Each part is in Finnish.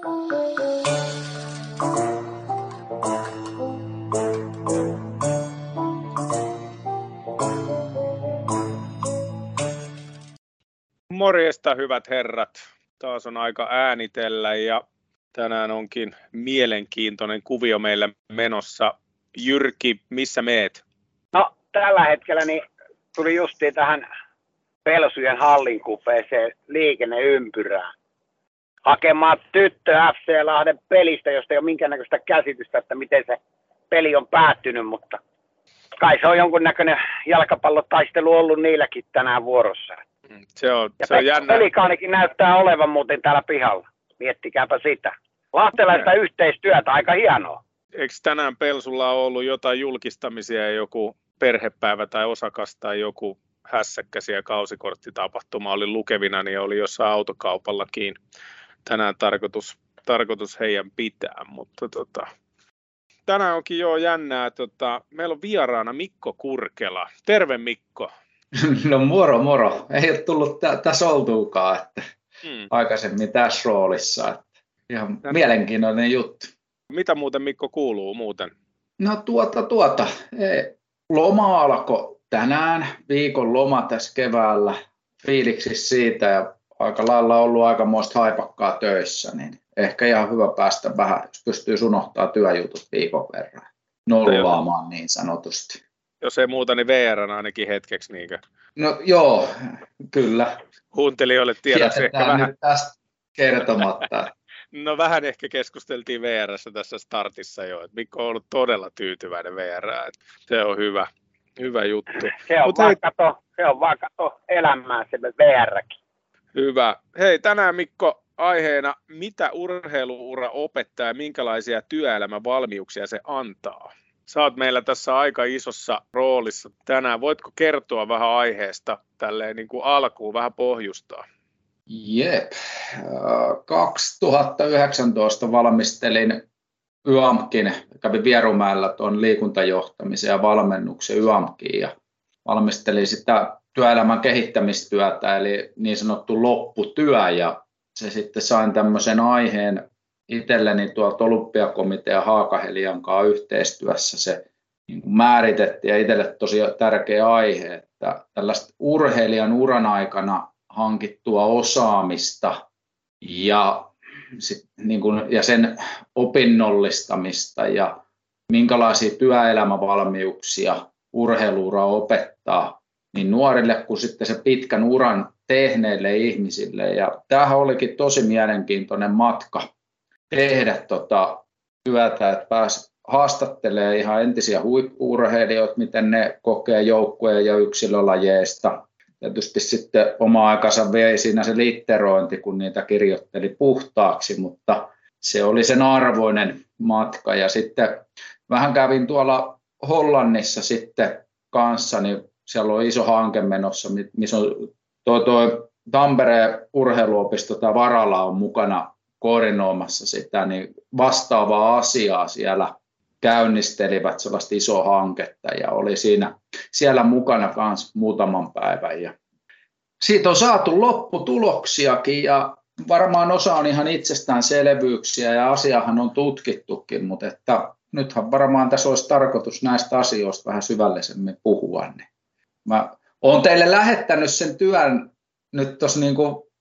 Morjesta hyvät herrat. Taas on aika äänitellä ja tänään onkin mielenkiintoinen kuvio meillä menossa. Jyrki, missä meet? No tällä hetkellä niin tuli justiin tähän Pelsujen hallinkupeeseen liikenneympyrään hakemaan tyttö FC Lahden pelistä, josta ei ole minkäännäköistä käsitystä, että miten se peli on päättynyt, mutta kai se on jonkunnäköinen jalkapallotaistelu ollut niilläkin tänään vuorossa. Mm, se on, ja se on jännä. Pelikaanikin näyttää olevan muuten täällä pihalla. Miettikääpä sitä. Lahtelaista yhteistyötä, aika hienoa. Eikö tänään Pelsulla ollut jotain julkistamisia, joku perhepäivä tai osakas tai joku hässäkkä siellä kausikorttitapahtuma oli lukevina, niin oli jossain autokaupallakin tänään tarkoitus, tarkoitus heidän pitää, mutta tota, tänään onkin jo jännää. Tota, meillä on vieraana Mikko Kurkela. Terve Mikko. No moro moro. Ei ole tullut tä- tässä oltuukaan, että hmm. aikaisemmin tässä roolissa. Että ihan Tänne. mielenkiintoinen juttu. Mitä muuten Mikko kuuluu muuten? No tuota tuota. Loma alkoi tänään, viikon loma tässä keväällä. Fiiliksissä siitä ja aika lailla ollut aikamoista haipakkaa töissä, niin ehkä ihan hyvä päästä vähän, jos pystyy unohtaa työjutut viikon verran. Nollaamaan niin sanotusti. Jos ei muuta, niin VR ainakin hetkeksi, niinkö? No joo, kyllä. Huuntelijoille tiedoksi ehkä vähän. nyt tästä kertomatta. no vähän ehkä keskusteltiin VRssä tässä startissa jo, että Mikko on ollut todella tyytyväinen VR, se on hyvä, hyvä juttu. Se on, Mut vaan, hei... kato, se on vaan kato elämää se VRkin. Hyvä. Hei, tänään Mikko aiheena, mitä urheiluura opettaa ja minkälaisia työelämävalmiuksia se antaa? Oot meillä tässä aika isossa roolissa tänään. Voitko kertoa vähän aiheesta tälleen niin kuin alkuun, vähän pohjustaa? Jep. 2019 valmistelin YAMKin, kävin Vierumäellä tuon liikuntajohtamisen ja valmennuksen YAMKiin ja valmistelin sitä työelämän kehittämistyötä, eli niin sanottu lopputyö, ja se sitten sain tämmöisen aiheen itselleni tuolta olympiakomitea Haakahelian kanssa yhteistyössä. Se niin määritettiin ja itselle tosi tärkeä aihe, että tällaista urheilijan uran aikana hankittua osaamista ja, sit, niin kuin, ja sen opinnollistamista ja minkälaisia työelämävalmiuksia urheiluura opettaa, niin nuorille kuin sitten se pitkän uran tehneille ihmisille. Ja tämähän olikin tosi mielenkiintoinen matka tehdä tota työtä, että pääsi haastattelee ihan entisiä huippuurheilijoita, miten ne kokee joukkueen ja yksilölajeista. Tietysti sitten oma aikansa vei siinä se litterointi, kun niitä kirjoitteli puhtaaksi, mutta se oli sen arvoinen matka. Ja sitten vähän kävin tuolla Hollannissa sitten kanssa, niin siellä on iso hanke menossa, missä on tuo, tuo Tampereen urheiluopisto tai Varala on mukana koordinoimassa sitä, niin vastaavaa asiaa siellä käynnistelivät sellaista isoa hanketta ja oli siinä siellä mukana kanssa muutaman päivän. Ja siitä on saatu lopputuloksiakin ja varmaan osa on ihan itsestäänselvyyksiä ja asiahan on tutkittukin, mutta että nythän varmaan tässä olisi tarkoitus näistä asioista vähän syvällisemmin puhua. Niin mä olen teille lähettänyt sen työn nyt tuossa niin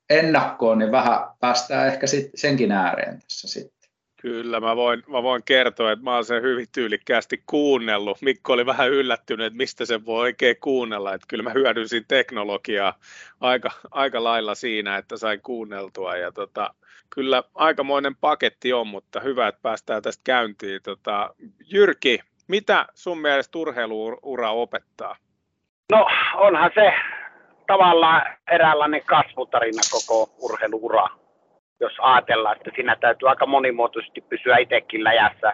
ennakkoon, niin vähän päästään ehkä sit senkin ääreen tässä sitten. Kyllä, mä voin, mä voin kertoa, että mä oon sen hyvin tyylikkäästi kuunnellut. Mikko oli vähän yllättynyt, että mistä se voi oikein kuunnella. Että kyllä mä hyödynsin teknologiaa aika, aika lailla siinä, että sain kuunneltua. Ja tota, kyllä aikamoinen paketti on, mutta hyvä, että päästään tästä käyntiin. Tota, Jyrki, mitä sun mielestä urheiluura opettaa? No onhan se tavallaan eräänlainen kasvutarina koko urheiluura, jos ajatellaan, että siinä täytyy aika monimuotoisesti pysyä itsekin läjässä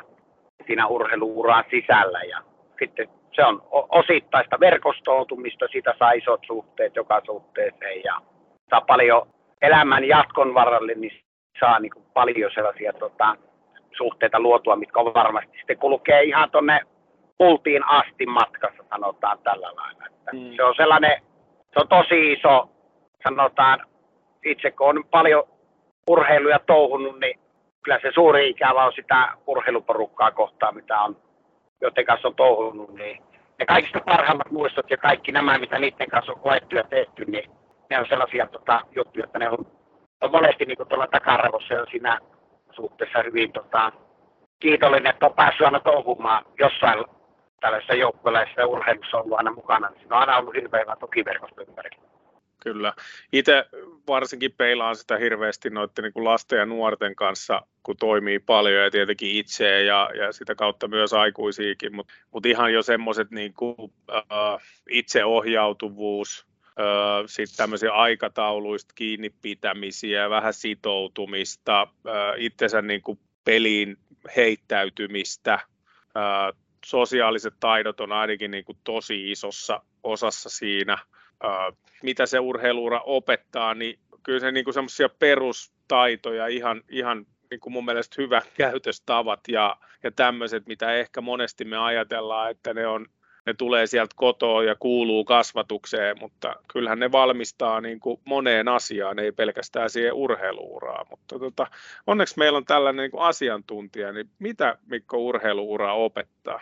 siinä urheiluuraan sisällä. Ja sitten se on osittaista verkostoutumista, siitä saa isot suhteet joka suhteeseen ja saa paljon elämän jatkon varalle, niin saa niin paljon sellaisia tota, suhteita luotua, mitkä on varmasti sitten kulkee ihan tuonne pultiin asti matkassa, sanotaan tällä lailla. Että mm. Se on sellainen, se on tosi iso, sanotaan, itse kun on paljon urheiluja touhunut, niin kyllä se suuri ikävä on sitä urheiluporukkaa kohtaan, mitä on, joiden kanssa on touhunut, niin ne kaikista parhaimmat muistot ja kaikki nämä, mitä niiden kanssa on koettu ja tehty, niin ne on sellaisia tota, juttuja, että ne on, on monesti niin tuolla takaravossa ja siinä suhteessa hyvin tota, kiitollinen, että on päässyt aina touhumaan jossain tällaisessa joukkueessa ja urheilussa ollut aina mukana, niin siinä on aina ollut hirveä tukiverkosto ympärillä. Kyllä. Itse varsinkin peilaan sitä hirveästi noiden niin kuin lasten ja nuorten kanssa, kun toimii paljon ja tietenkin itse ja, ja sitä kautta myös aikuisiakin, mutta mut ihan jo semmoiset niin äh, itseohjautuvuus, äh, sitten tämmöisiä aikatauluista kiinni pitämisiä, vähän sitoutumista, äh, itsensä niin kuin peliin heittäytymistä, äh, sosiaaliset taidot on ainakin niin kuin tosi isossa osassa siinä – mitä se urheiluura opettaa, niin kyllä se niin semmoisia perustaitoja, ihan, ihan niin kuin mun mielestä hyvä käytöstavat ja, ja tämmöiset, mitä ehkä monesti me ajatellaan, että ne, on, ne tulee sieltä kotoa ja kuuluu kasvatukseen, mutta kyllähän ne valmistaa niin kuin moneen asiaan, ei pelkästään siihen urheiluuraan. Mutta tota, onneksi meillä on tällainen niin kuin asiantuntija, niin mitä Mikko urheiluura opettaa?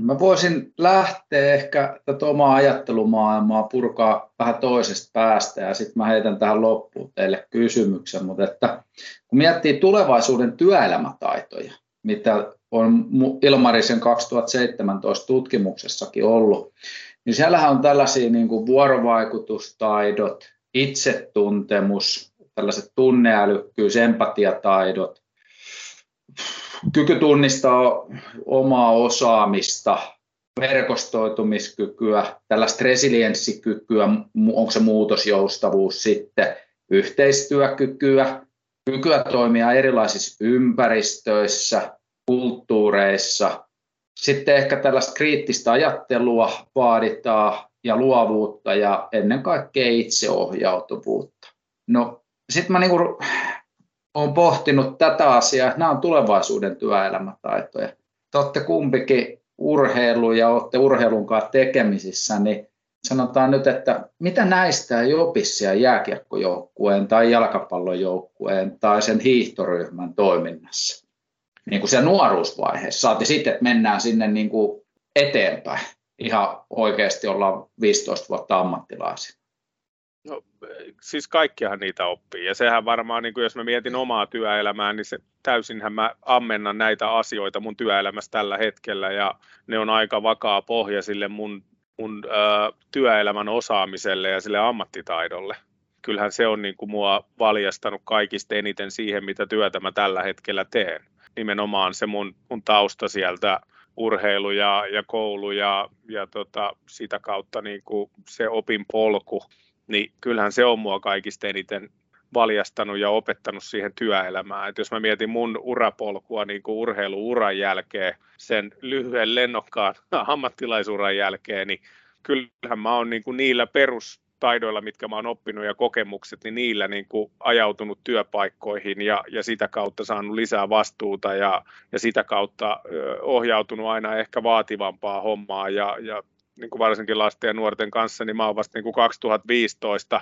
Mä voisin lähteä ehkä tätä omaa ajattelumaailmaa purkaa vähän toisesta päästä ja sitten mä heitän tähän loppuun teille kysymyksen, mutta että kun miettii tulevaisuuden työelämätaitoja, mitä on Ilmarisen 2017 tutkimuksessakin ollut, niin siellähän on tällaisia niin kuin vuorovaikutustaidot, itsetuntemus, tällaiset tunneälykkyys, empatiataidot, kyky tunnistaa omaa osaamista, verkostoitumiskykyä, tällaista resilienssikykyä, onko se muutosjoustavuus sitten, yhteistyökykyä, kykyä toimia erilaisissa ympäristöissä, kulttuureissa. Sitten ehkä tällaista kriittistä ajattelua vaaditaan ja luovuutta ja ennen kaikkea itseohjautuvuutta. No sitten mä niinku olen pohtinut tätä asiaa, nämä on tulevaisuuden työelämätaitoja. Te olette kumpikin urheilu ja olette urheilun kanssa tekemisissä, niin sanotaan nyt, että mitä näistä ei opi siellä jääkiekkojoukkueen tai jalkapallojoukkueen tai sen hiihtoryhmän toiminnassa? Niin kuin siellä nuoruusvaiheessa. Saati sitten, että mennään sinne niin kuin eteenpäin. Ihan oikeasti ollaan 15 vuotta ammattilaisia. Siis kaikkihan niitä oppii. Ja sehän varmaan, niin kuin jos mä mietin omaa työelämää, niin se täysinhän mä ammennan näitä asioita mun työelämässä tällä hetkellä. Ja ne on aika vakaa pohja sille mun, mun ö, työelämän osaamiselle ja sille ammattitaidolle. Kyllähän se on niin kuin mua valjastanut kaikista eniten siihen, mitä työtä mä tällä hetkellä teen. Nimenomaan se mun, mun tausta sieltä urheilu ja, ja koulu ja, ja tota, sitä kautta niin kuin se opin polku niin kyllähän se on mua kaikista eniten valjastanut ja opettanut siihen työelämään. Et jos mä mietin mun urapolkua niin kuin urheiluuran jälkeen, sen lyhyen lennokkaan ammattilaisuran jälkeen, niin kyllähän mä oon niin kuin niillä perustaidoilla, mitkä mä oon oppinut ja kokemukset, niin niillä niin kuin ajautunut työpaikkoihin ja, ja sitä kautta saanut lisää vastuuta ja, ja sitä kautta ohjautunut aina ehkä vaativampaa hommaa ja, ja niin kuin varsinkin lasten ja nuorten kanssa, niin mä oon vasta niin kuin 2015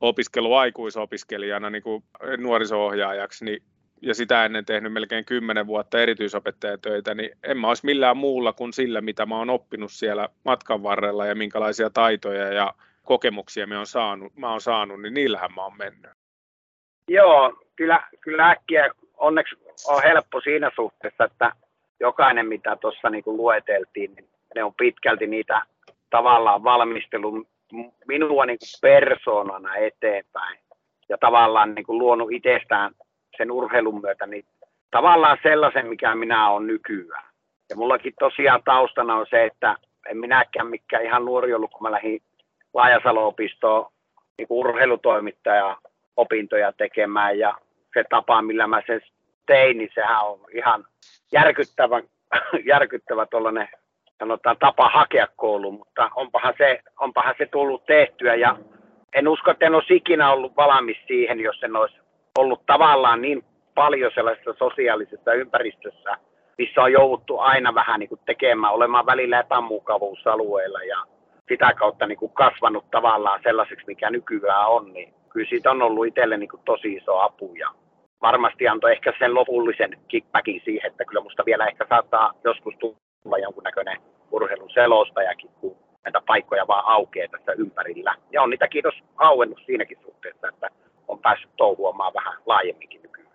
opiskellut aikuisopiskelijana niin kuin nuoriso-ohjaajaksi, niin, ja sitä ennen tehnyt melkein 10 vuotta erityisopettajatöitä, niin en mä olisi millään muulla kuin sillä, mitä mä oon oppinut siellä matkan varrella ja minkälaisia taitoja ja kokemuksia mä oon saanut, mä oon saanut niin niillähän mä oon mennyt. Joo, kyllä, kyllä äkkiä onneksi on helppo siinä suhteessa, että jokainen mitä tuossa niin lueteltiin, niin ne on pitkälti niitä tavallaan valmistelun minua niin kuin persoonana eteenpäin ja tavallaan niin kuin luonut itsestään sen urheilun myötä niin tavallaan sellaisen, mikä minä olen nykyään. Ja mullakin tosiaan taustana on se, että en minäkään mikään ihan nuori ollut, kun mä lähdin Laajasalo-opistoon niin urheilutoimittaja opintoja tekemään ja se tapa, millä mä sen tein, niin sehän on ihan järkyttävä, järkyttävä tuollainen sanotaan tapa hakea kouluun, mutta onpahan se, onpahan se tullut tehtyä. Ja en usko, että en olisi ikinä ollut valmis siihen, jos en olisi ollut tavallaan niin paljon sellaisessa sosiaalisessa ympäristössä, missä on jouduttu aina vähän niin kuin tekemään, olemaan välillä epämukavuusalueella ja sitä kautta niin kuin kasvanut tavallaan sellaiseksi, mikä nykyään on, niin kyllä siitä on ollut itselle niin kuin tosi iso apu ja varmasti antoi ehkä sen lopullisen kickbackin siihen, että kyllä musta vielä ehkä saattaa joskus tulla jonkunnäköinen urheilun selostajakin, kun näitä paikkoja vaan aukeaa tässä ympärillä. Ja on niitä kiitos auennut siinäkin suhteessa, että on päässyt touhuamaan vähän laajemminkin nykyään.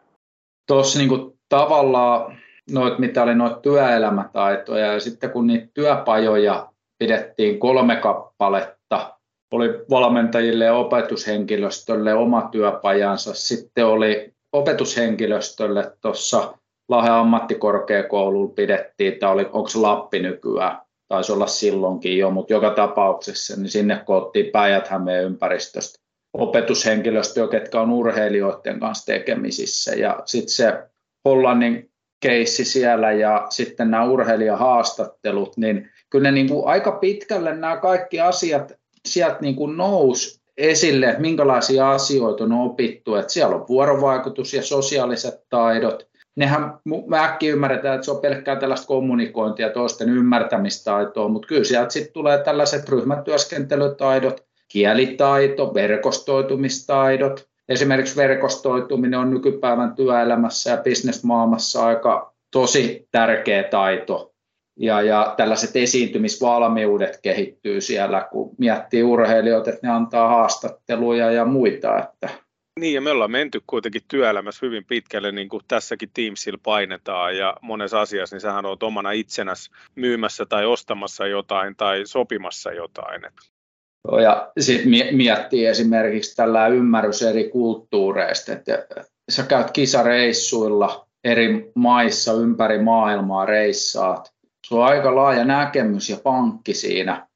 Tuossa niin tavallaan noit, mitä oli noita työelämätaitoja ja sitten kun niitä työpajoja pidettiin kolme kappaletta, oli valmentajille ja opetushenkilöstölle oma työpajansa, sitten oli opetushenkilöstölle tuossa Lahden ammattikorkeakoululla pidettiin, tai oli, onko Lappi nykyään, taisi olla silloinkin jo, mutta joka tapauksessa, niin sinne koottiin päijät ympäristöstä opetushenkilöstöä, ketkä on urheilijoiden kanssa tekemisissä. Ja sitten se Hollannin keissi siellä ja sitten nämä urheilijahaastattelut, niin kyllä ne niin kuin aika pitkälle nämä kaikki asiat sieltä niin kuin nousi esille, että minkälaisia asioita on opittu, että siellä on vuorovaikutus ja sosiaaliset taidot. Nehän me äkkiä ymmärretään, että se on pelkkää tällaista kommunikointia ja toisten ymmärtämistaitoa, mutta kyllä sieltä sitten tulee tällaiset ryhmätyöskentelytaidot, kielitaito, verkostoitumistaidot. Esimerkiksi verkostoituminen on nykypäivän työelämässä ja bisnesmaailmassa aika tosi tärkeä taito. Ja, ja tällaiset esiintymisvalmiudet kehittyy siellä, kun miettii urheilijoita, että ne antaa haastatteluja ja muita. Että. Niin, ja me ollaan menty kuitenkin työelämässä hyvin pitkälle, niin kuin tässäkin Teamsilla painetaan, ja monessa asiassa, niin sähän olet omana itsenäs myymässä tai ostamassa jotain tai sopimassa jotain. Ja sitten miettii esimerkiksi tällä ymmärrys eri kulttuureista, että sä käyt kisareissuilla eri maissa ympäri maailmaa reissaat, sulla on aika laaja näkemys ja pankki siinä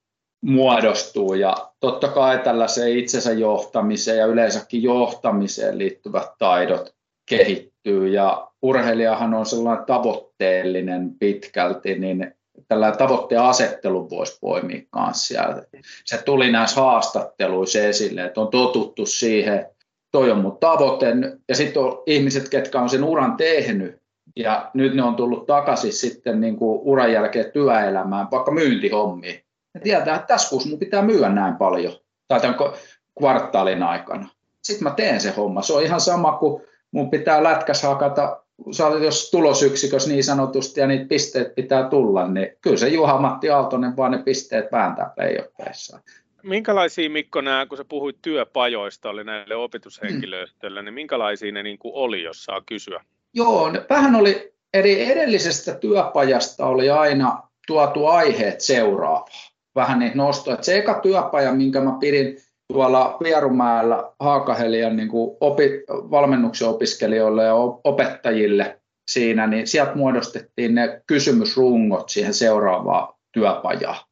muodostuu ja totta kai tällaiseen itsensä johtamiseen ja yleensäkin johtamiseen liittyvät taidot kehittyy ja urheilijahan on sellainen tavoitteellinen pitkälti, niin tällä tavoitteen asettelu voisi poimia kanssa. Se tuli näissä haastatteluissa esille, että on totuttu siihen, toi on mun tavoite, ja sitten on ihmiset, ketkä on sen uran tehnyt, ja nyt ne on tullut takaisin sitten niin kuin uran jälkeen työelämään, vaikka myyntihommiin. Ne tietää, että tässä kuussa mun pitää myyä näin paljon, tai tämän kvartaalin aikana. Sitten mä teen se homma. Se on ihan sama kuin mun pitää lätkäs hakata jos tulosyksikössä niin sanotusti ja niitä pisteet pitää tulla, niin kyllä se Juha-Matti Aaltonen vaan ne pisteet vääntää playoffeissa. Minkälaisia Mikko nämä, kun sä puhuit työpajoista, oli näille opetushenkilöstölle, hmm. niin minkälaisia ne niin kuin oli, jos saa kysyä? Joo, vähän oli, eli edellisestä työpajasta oli aina tuotu aiheet seuraavaa. Vähän niitä nostoja. Se eka työpaja, minkä mä pidin tuolla Vierumäellä Haakahelian niin opi, valmennuksen opiskelijoille ja opettajille siinä, niin sieltä muodostettiin ne kysymysrungot siihen seuraavaan työpajaan.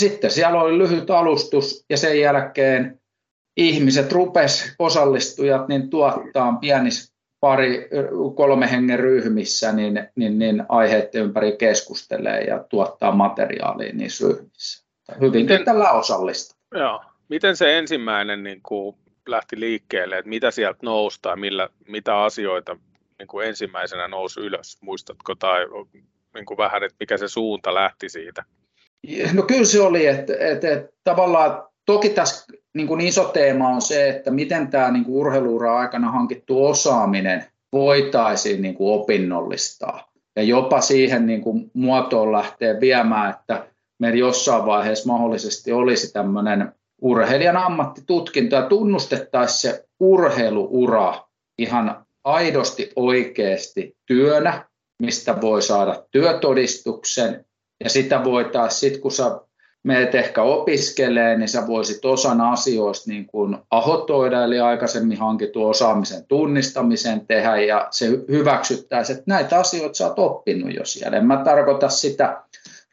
Sitten siellä oli lyhyt alustus ja sen jälkeen ihmiset rupes osallistujat niin tuottaa pienissä pari, kolme hengen ryhmissä niin, niin, niin aiheiden ympäri keskustelee ja tuottaa materiaalia niissä ryhmissä. Hyvin Miten, tällä osallista. Joo. Miten se ensimmäinen niin kuin lähti liikkeelle, että mitä sieltä nousi tai millä, mitä asioita niin kuin ensimmäisenä nousi ylös, muistatko, tai niin kuin vähän, että mikä se suunta lähti siitä? No kyllä se oli, että, että, että tavallaan toki tässä niin kuin iso teema on se, että miten tämä niin kuin urheiluura aikana hankittu osaaminen voitaisiin niin kuin opinnollistaa. Ja jopa siihen niin kuin muotoon lähtee viemään, että meillä jossain vaiheessa mahdollisesti olisi tämmöinen urheilijan ammattitutkinto ja tunnustettaisiin se urheiluura ihan aidosti oikeasti työnä, mistä voi saada työtodistuksen ja sitä voitaisiin sitten, kun sä meet ehkä opiskelee, niin sä voisit osan asioista niin kuin ahotoida, eli aikaisemmin hankittu osaamisen tunnistamisen tehdä, ja se hyväksyttäisiin, että näitä asioita sä oot oppinut jo siellä. En mä tarkoita sitä,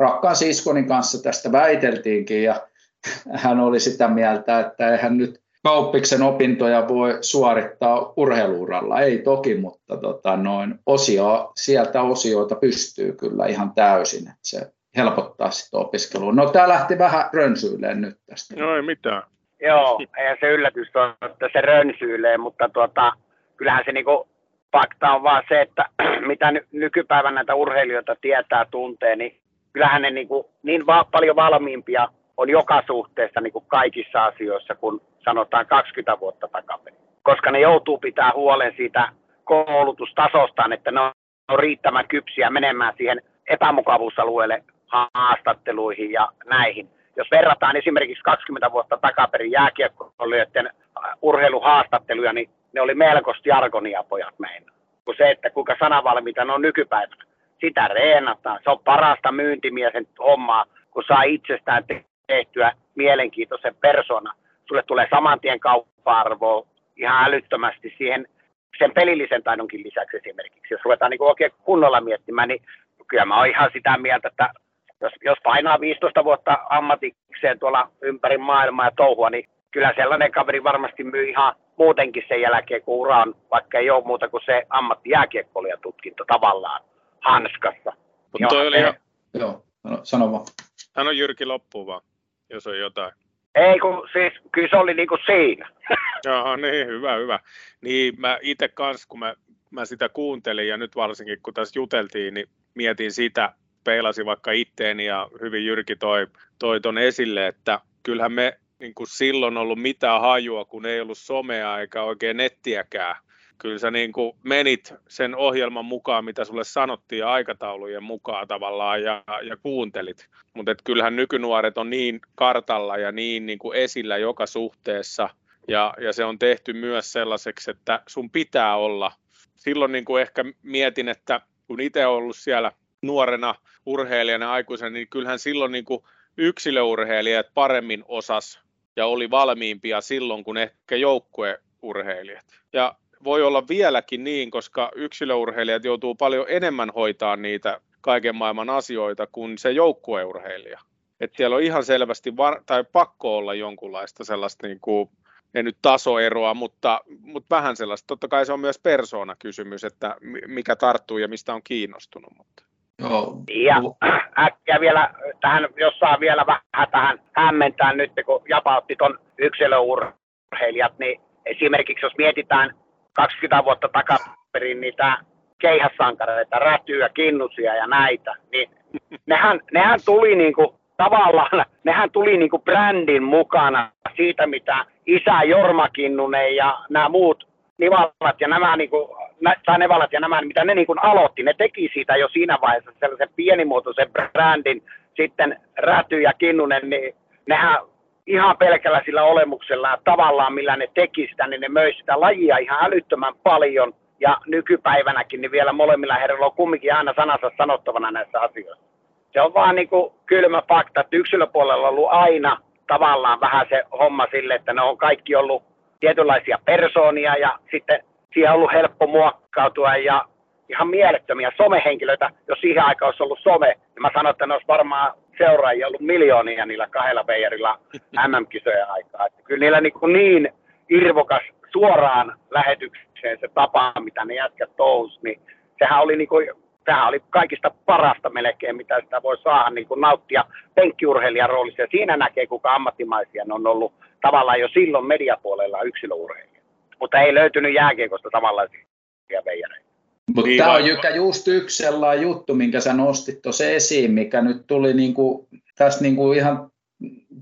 rakkaan siskonin kanssa tästä väiteltiinkin, ja hän oli sitä mieltä, että eihän nyt kauppiksen opintoja voi suorittaa urheiluuralla. Ei toki, mutta tota, noin osio, sieltä osioita pystyy kyllä ihan täysin. Että se helpottaa sitä opiskelua. No tämä lähti vähän rönsyileen nyt tästä. No ei mitään. Joo, ja se yllätys on, että se rönsyilee, mutta tuota, kyllähän se niinku fakta on vaan se, että mitä ny- nykypäivän näitä urheilijoita tietää, tuntee, niin kyllähän ne niinku niin va- paljon valmiimpia on joka suhteessa niin kuin kaikissa asioissa, kun sanotaan 20 vuotta takaperin. Koska ne joutuu pitää huolen siitä koulutustasostaan, että ne on riittävän kypsiä menemään siihen epämukavuusalueelle haastatteluihin ja näihin. Jos verrataan esimerkiksi 20 vuotta takaperin jääkiekkoilijoiden urheiluhaastatteluja, niin ne oli melkoisesti jargonia pojat. Kun se, että kuinka sanavalmiita ne on nykypäivänä. Sitä reenataan. Se on parasta myyntimiesen hommaa, kun saa itsestään tehtyä mielenkiintoisen persona. Sulle tulee saman tien kauppa-arvoa ihan älyttömästi siihen sen pelillisen taidonkin lisäksi esimerkiksi. Jos ruvetaan niin oikein kunnolla miettimään, niin kyllä mä oon ihan sitä mieltä, että jos, jos painaa 15 vuotta ammatikseen tuolla ympäri maailmaa ja touhua, niin kyllä sellainen kaveri varmasti myy ihan muutenkin sen jälkeen, kun ura on, vaikka ei ole muuta kuin se tutkinto tavallaan hanskassa. Mutta toi oli ihan... Joo, sano vaan. Sano Jyrki loppuun vaan, jos on jotain. Ei, kun siis kyllä se oli niinku siinä. Joo, niin, hyvä, hyvä. Niin mä itse kanssa, kun mä, mä sitä kuuntelin ja nyt varsinkin kun tässä juteltiin, niin mietin sitä, peilasin vaikka itteeni ja hyvin Jyrki toi, toi ton esille, että kyllähän me niin kuin silloin ollut mitään hajua, kun ei ollut somea eikä oikein nettiäkään. Kyllä sä niin kuin menit sen ohjelman mukaan, mitä sulle sanottiin aikataulujen mukaan tavallaan ja, ja kuuntelit. Mutta kyllähän nykynuoret on niin kartalla ja niin, niin kuin esillä joka suhteessa ja, ja se on tehty myös sellaiseksi, että sun pitää olla. Silloin niin kuin ehkä mietin, että kun itse olen ollut siellä nuorena urheilijana aikuisena, niin kyllähän silloin niin kuin yksilöurheilijat paremmin osas ja oli valmiimpia silloin kuin ehkä joukkueurheilijat. Ja voi olla vieläkin niin, koska yksilöurheilijat joutuu paljon enemmän hoitaa niitä kaiken maailman asioita kuin se joukkueurheilija. Että siellä on ihan selvästi, var- tai pakko olla jonkunlaista sellaista niin kuin, ei nyt tasoeroa, mutta, mutta vähän sellaista. Totta kai se on myös persoonakysymys, että mikä tarttuu ja mistä on kiinnostunut. Mutta. Joo. Ja äkkiä vielä tähän, jos saa vielä vähän tähän hämmentää nyt, kun Japa otti tuon yksilöurheilijat, niin esimerkiksi jos mietitään 20 vuotta takaperin niitä keihäsankareita, rätyä, kinnusia ja näitä, niin nehän, nehän tuli niinku, tavallaan, nehän tuli niinku brändin mukana siitä, mitä isä Jorma Kinnunen ja nämä muut Nivalat ja nämä niinku, tai Nevalat ja nämä, mitä ne niinku aloitti, ne teki siitä jo siinä vaiheessa sellaisen pienimuotoisen brändin, sitten Räty ja Kinnunen, niin nehän ihan pelkällä sillä olemuksella ja tavallaan millä ne teki sitä, niin ne möi sitä lajia ihan älyttömän paljon. Ja nykypäivänäkin niin vielä molemmilla herroilla on kumminkin aina sanansa sanottavana näissä asioissa. Se on vaan niin kuin kylmä fakta, että yksilöpuolella on ollut aina tavallaan vähän se homma sille, että ne on kaikki ollut tietynlaisia persoonia ja sitten siihen on ollut helppo muokkautua ja ihan mielettömiä somehenkilöitä, jos siihen aikaan olisi ollut some, niin mä sanon, että ne olisi varmaan seuraajia ollut miljoonia niillä kahdella veijarilla MM-kisojen aikaa. Että kyllä niillä niin, niin irvokas suoraan lähetykseen se tapa, mitä ne jätkät tous, niin sehän oli, niin kuin, sehän oli kaikista parasta melkein, mitä sitä voi saada niin kuin nauttia penkkiurheilijan roolissa. Ja siinä näkee, kuinka ammattimaisia ne on ollut tavallaan jo silloin mediapuolella yksilöurheilija. Mutta ei löytynyt jääkiekosta samanlaisia veijareita. Mutta niin tämä on Jykkä just yksi sellainen juttu, minkä sä nostit tuossa esiin, mikä nyt tuli niinku, tässä niinku ihan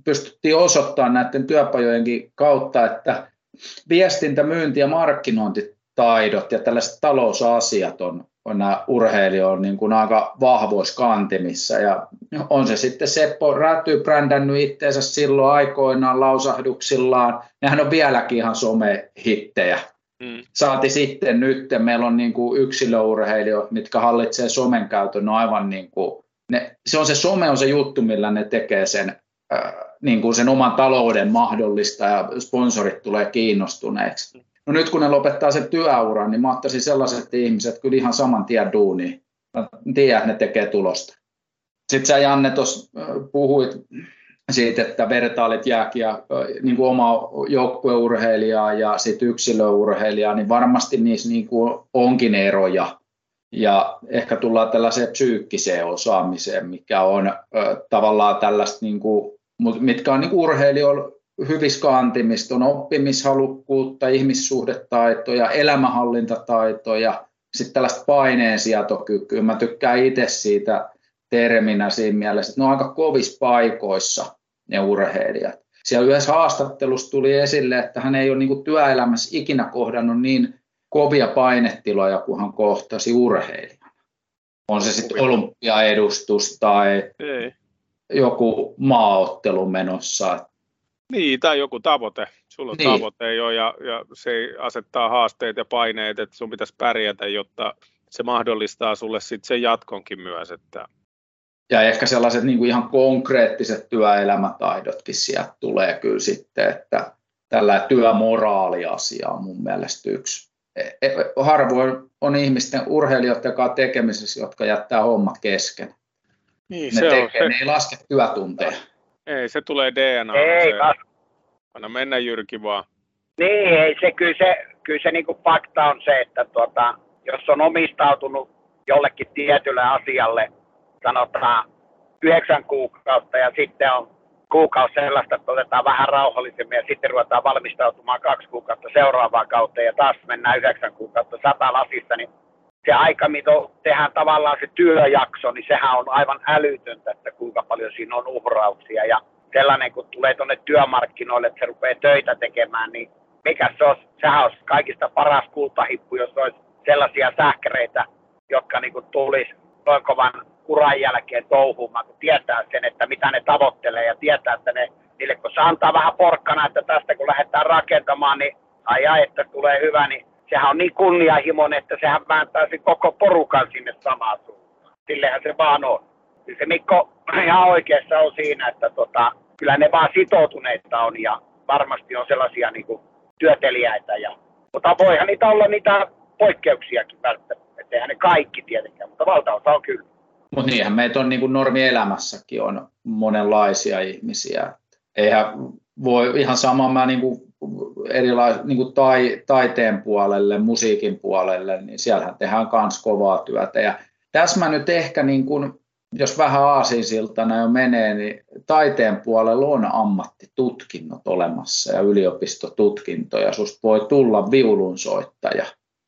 pystyttiin osoittamaan näiden työpajojenkin kautta, että viestintä, myynti ja markkinointitaidot ja tällaiset talousasiat on, on nämä urheilijoilla niin kuin aika vahvoissa kantimissa. Ja on se sitten Seppo Räty brändännyt itseensä silloin aikoinaan lausahduksillaan. Nehän on vieläkin ihan somehittejä Mm. Saati sitten nyt, meillä on niin kuin yksilöurheilijoita, mitkä hallitsee somen käytön no aivan niin kuin, ne, se on se some on se juttu, millä ne tekee sen, äh, niin kuin sen oman talouden mahdollista ja sponsorit tulee kiinnostuneeksi. No nyt kun ne lopettaa sen työuran, niin mä ottaisin sellaiset ihmiset kyllä ihan saman tien duuniin. Mä tiedän, että ne tekee tulosta. Sitten sä Janne tuossa puhuit siitä, että vertailet jääkiä niin kuin oma joukkueurheilijaa ja sitten yksilöurheilijaa, niin varmasti niissä niin kuin onkin eroja. Ja ehkä tullaan tällaiseen psyykkiseen osaamiseen, mikä on ö, tavallaan tällaista, niin kuin, mitkä on niin kuin urheilijoilla hyvissä kantimista, on oppimishalukkuutta, ihmissuhdetaitoja, elämänhallintataitoja, sitten tällaista paineensietokykyä. Mä tykkään itse siitä terminä siinä mielessä, että ne on aika kovissa paikoissa ne urheilijat. Siellä yhdessä haastattelussa tuli esille, että hän ei ole niin työelämässä ikinä kohdannut niin kovia painetiloja, kun hän kohtasi urheilijan. On se sitten olympiaedustus tai ei. joku maaottelu menossa. Niin, tai joku tavoite. Sulla on niin. tavoite jo ja, ja se asettaa haasteet ja paineet, että sun pitäisi pärjätä, jotta se mahdollistaa sulle sitten sen jatkonkin myös. Että... Ja ehkä sellaiset niin kuin ihan konkreettiset työelämätaidotkin sieltä tulee kyllä sitten, että tällä työmoraaliasia on mun mielestä yksi. E, e, harvoin on ihmisten urheilijoiden kanssa tekemisissä, jotka jättää hommat kesken. Niin, ne, se tekee, on, se... ne ei laske työtunteja. Ei, se tulee DNA. Ei, se... Anna mennä Jyrki vaan. Niin, ei se kyllä se, kyllä se niinku fakta on se, että tuota, jos on omistautunut jollekin tietylle asialle, sanotaan yhdeksän kuukautta ja sitten on kuukausi sellaista, että otetaan vähän rauhallisemmin ja sitten ruvetaan valmistautumaan kaksi kuukautta seuraavaan kautta ja taas mennään yhdeksän kuukautta sata lasissa, niin se aika, mitä tehdään tavallaan se työjakso, niin sehän on aivan älytöntä, että kuinka paljon siinä on uhrauksia. Ja sellainen, kun tulee tuonne työmarkkinoille, että se rupeaa töitä tekemään, niin mikä se olisi, sehän olisi kaikista paras kultahippu, jos olisi sellaisia sähkäreitä, jotka niin kuin tulisi noin kovan uran jälkeen touhumaan, kun tietää sen, että mitä ne tavoittelee ja tietää, että ne, niille kun se antaa vähän porkkana, että tästä kun lähdetään rakentamaan, niin ai ai, että tulee hyvä, niin sehän on niin kunnianhimoinen, että sehän vääntää sen koko porukan sinne samaan suuntaan. Sillehän se vaan on. Se Mikko ihan oikeassa on siinä, että tota, kyllä ne vaan sitoutuneita on ja varmasti on sellaisia niin kuin, työtelijäitä. Ja, mutta voihan niitä olla niitä poikkeuksiakin välttämättä. Eihän ne kaikki tietenkään, mutta valtaosa on kyllä. Mutta niinhän meitä on niin kuin normielämässäkin on monenlaisia ihmisiä. Eihän voi ihan sama mä niin kuin erilais, niin kuin tai, taiteen puolelle, musiikin puolelle, niin siellähän tehdään myös kovaa työtä. Ja tässä mä nyt ehkä, niin kuin, jos vähän aasisiltana jo menee, niin taiteen puolella on ammattitutkinnot olemassa ja yliopistotutkintoja. Susta voi tulla viulunsoittaja.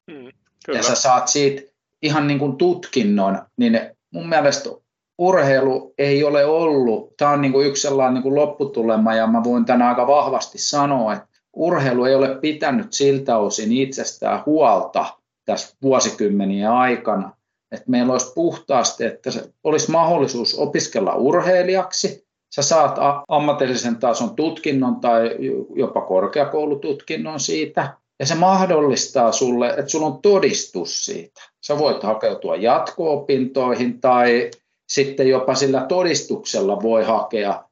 Mm, ja sä saat siitä ihan niin kuin tutkinnon, niin mun mielestä urheilu ei ole ollut, tämä on niin kuin yksi sellainen niin kuin lopputulema ja mä voin tänään aika vahvasti sanoa, että urheilu ei ole pitänyt siltä osin itsestään huolta tässä vuosikymmenien aikana, että meillä olisi puhtaasti, että olisi mahdollisuus opiskella urheilijaksi, sä saat ammatillisen tason tutkinnon tai jopa korkeakoulututkinnon siitä, ja se mahdollistaa sulle, että sulla on todistus siitä. Sä voit hakeutua jatko-opintoihin tai sitten jopa sillä todistuksella voi hakea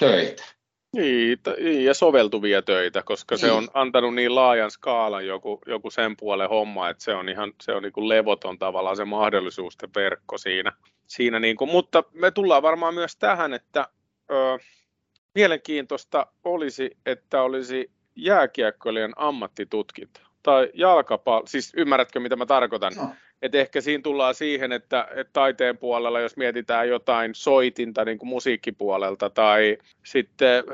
töitä. Niin, ja soveltuvia töitä, koska niin. se on antanut niin laajan skaalan joku, joku sen puolen homma, että se on ihan se on niin kuin levoton tavallaan se mahdollisuusten verkko siinä. siinä niin kuin, mutta me tullaan varmaan myös tähän, että ö, mielenkiintoista olisi, että olisi jääkiekkoilijan ammattitutkinto tai jalkapallo, siis ymmärrätkö mitä mä tarkoitan? No. Et ehkä siinä tullaan siihen, että, että taiteen puolella, jos mietitään jotain soitinta niin kuin musiikkipuolelta tai sitten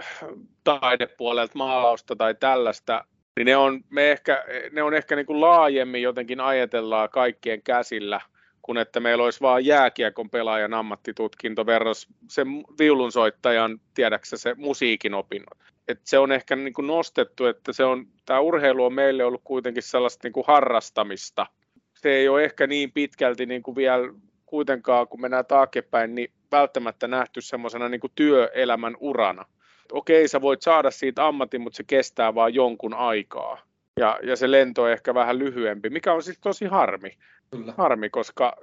taidepuolelta maalausta tai tällaista, niin ne on, me ehkä, ne on ehkä niin kuin laajemmin jotenkin ajatellaan kaikkien käsillä, kun että meillä olisi vain jääkiekon pelaajan ammattitutkinto versus sen viulunsoittajan, tiedäksä se musiikin opinnot. Et se on ehkä niin kuin nostettu, että se on, tämä urheilu on meille ollut kuitenkin sellaista niin kuin harrastamista, se ei ole ehkä niin pitkälti niin kuin vielä kuitenkaan, kun mennään taaksepäin, niin välttämättä nähty semmoisena niin työelämän urana. Okei, sä voit saada siitä ammatin, mutta se kestää vain jonkun aikaa. Ja, ja se lento on ehkä vähän lyhyempi, mikä on siis tosi harmi. Kyllä. Harmi, koska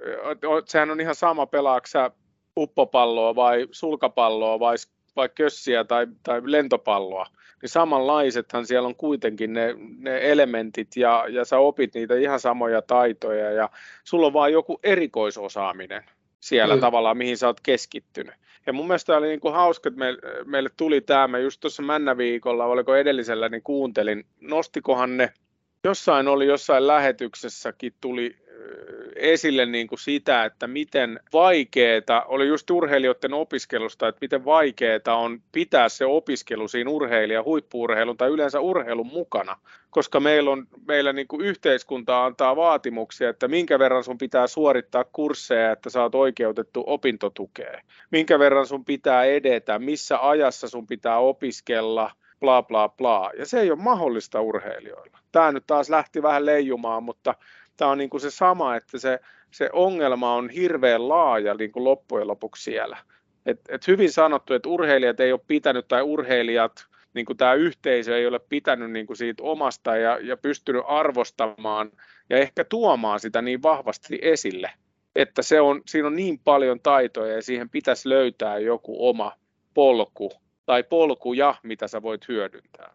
sehän on ihan sama pelaaksa uppopalloa vai sulkapalloa vai, vai kössiä tai, tai lentopalloa niin samanlaisethan siellä on kuitenkin ne, ne elementit ja, ja sä opit niitä ihan samoja taitoja ja sulla on vaan joku erikoisosaaminen siellä mm. tavallaan, mihin sä oot keskittynyt. Ja mun mielestä oli niin kuin hauska, että meille, meille tuli tämä, mä just tuossa Männäviikolla, oliko edellisellä, niin kuuntelin, nostikohan ne, jossain oli jossain lähetyksessäkin tuli esille niin kuin sitä, että miten vaikeaa, oli just urheilijoiden opiskelusta, että miten vaikeaa on pitää se opiskelu siinä urheilija, huippuurheilun tai yleensä urheilun mukana, koska meillä, on, meillä niin kuin yhteiskunta antaa vaatimuksia, että minkä verran sun pitää suorittaa kursseja, että sä oot oikeutettu opintotukeen, minkä verran sun pitää edetä, missä ajassa sun pitää opiskella, bla bla bla. Ja se ei ole mahdollista urheilijoilla. Tämä nyt taas lähti vähän leijumaan, mutta tämä on niin kuin se sama, että se, se ongelma on hirveän laaja niin kuin loppujen lopuksi siellä. Et, et hyvin sanottu, että urheilijat ei ole pitänyt tai urheilijat, niin kuin tämä yhteisö ei ole pitänyt niin kuin siitä omasta ja, ja pystynyt arvostamaan ja ehkä tuomaan sitä niin vahvasti esille, että se on, siinä on niin paljon taitoja ja siihen pitäisi löytää joku oma polku tai polkuja, mitä sä voit hyödyntää.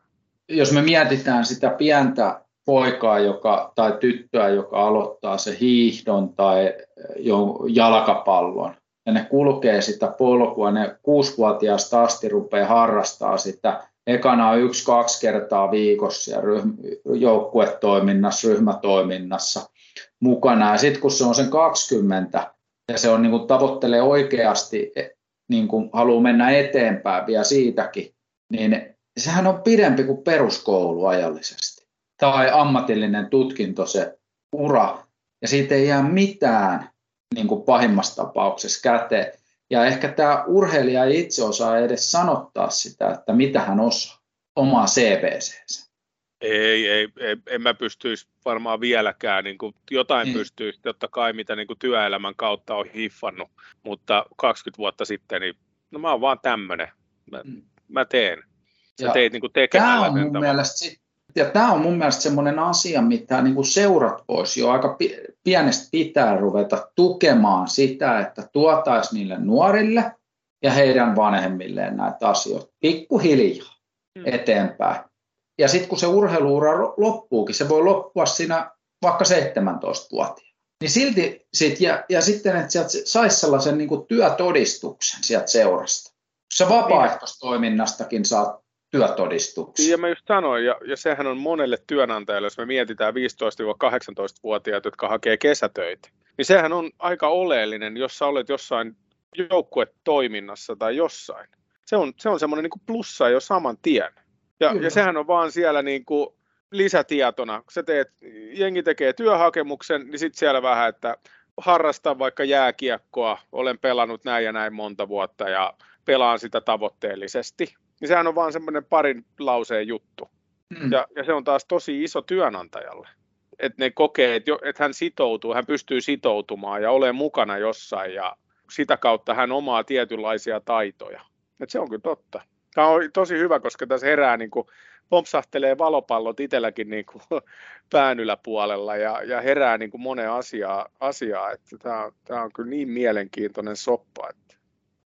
Jos me mietitään sitä pientä poikaa joka, tai tyttöä, joka aloittaa se hiihdon tai jalkapallon, ja ne kulkee sitä polkua, ne kuusivuotiaasta asti rupeaa harrastaa sitä ekana yksi-kaksi kertaa viikossa ja joukkuetoiminnassa, ryhmätoiminnassa mukana. Ja sitten kun se on sen 20 ja se on niin kuin tavoittelee oikeasti, niin kuin haluaa mennä eteenpäin vielä siitäkin, niin sehän on pidempi kuin peruskoulu ajallisesti. Tai ammatillinen tutkinto se ura, ja siitä ei jää mitään niin kuin pahimmassa tapauksessa käteen. Ja ehkä tämä urheilija ei itse osaa edes sanottaa sitä, että mitä hän osaa omaa CVCensä. Ei, ei, ei, en mä pystyisi varmaan vieläkään, niin kuin jotain niin. pystyisi, totta kai mitä niin kuin työelämän kautta on hiffannut, mutta 20 vuotta sitten, niin no mä oon vaan tämmöinen, mä, mm. mä teen. Sä ja teit niin kuin tekemällä tämä on mun mielestä sit, ja tämä on mun mielestä semmoinen asia, mitä niin kuin seurat voisi jo aika pienestä pitää ruveta tukemaan sitä, että tuotaisiin niille nuorille ja heidän vanhemmilleen näitä asioita pikkuhiljaa mm. eteenpäin. Ja sitten kun se urheiluura loppuukin, se voi loppua siinä vaikka 17-vuotiaana. Niin silti sit, ja, ja sitten, että sieltä saisi sellaisen niin työtodistuksen sieltä seurasta. Sä vapaaehtoistoiminnastakin saat työtodistuksia. Ja mä just sanoin, ja, ja sehän on monelle työnantajalle, jos me mietitään 15-18-vuotiaat, jotka hakee kesätöitä, niin sehän on aika oleellinen, jos sä olet jossain joukkuetoiminnassa tai jossain. Se on, se on semmoinen niin plussa jo saman tien. Ja, ja sehän on vaan siellä niin kuin lisätietona. Sä teet, jengi tekee työhakemuksen, niin sitten siellä vähän, että harrastan vaikka jääkiekkoa, olen pelannut näin ja näin monta vuotta ja pelaan sitä tavoitteellisesti. Niin sehän on vaan semmoinen parin lauseen juttu. Mm. Ja, ja se on taas tosi iso työnantajalle. Että ne kokee, että, että hän sitoutuu, hän pystyy sitoutumaan ja olemaan mukana jossain ja sitä kautta hän omaa tietynlaisia taitoja. Et se on kyllä totta. Tämä on tosi hyvä, koska tässä herää niin kuin, pompsahtelee valopallot itselläkin niin kuin, pään yläpuolella ja, ja herää niin kuin monen asiaa, asiaa että tämä, tämä on kyllä niin mielenkiintoinen soppa. Että.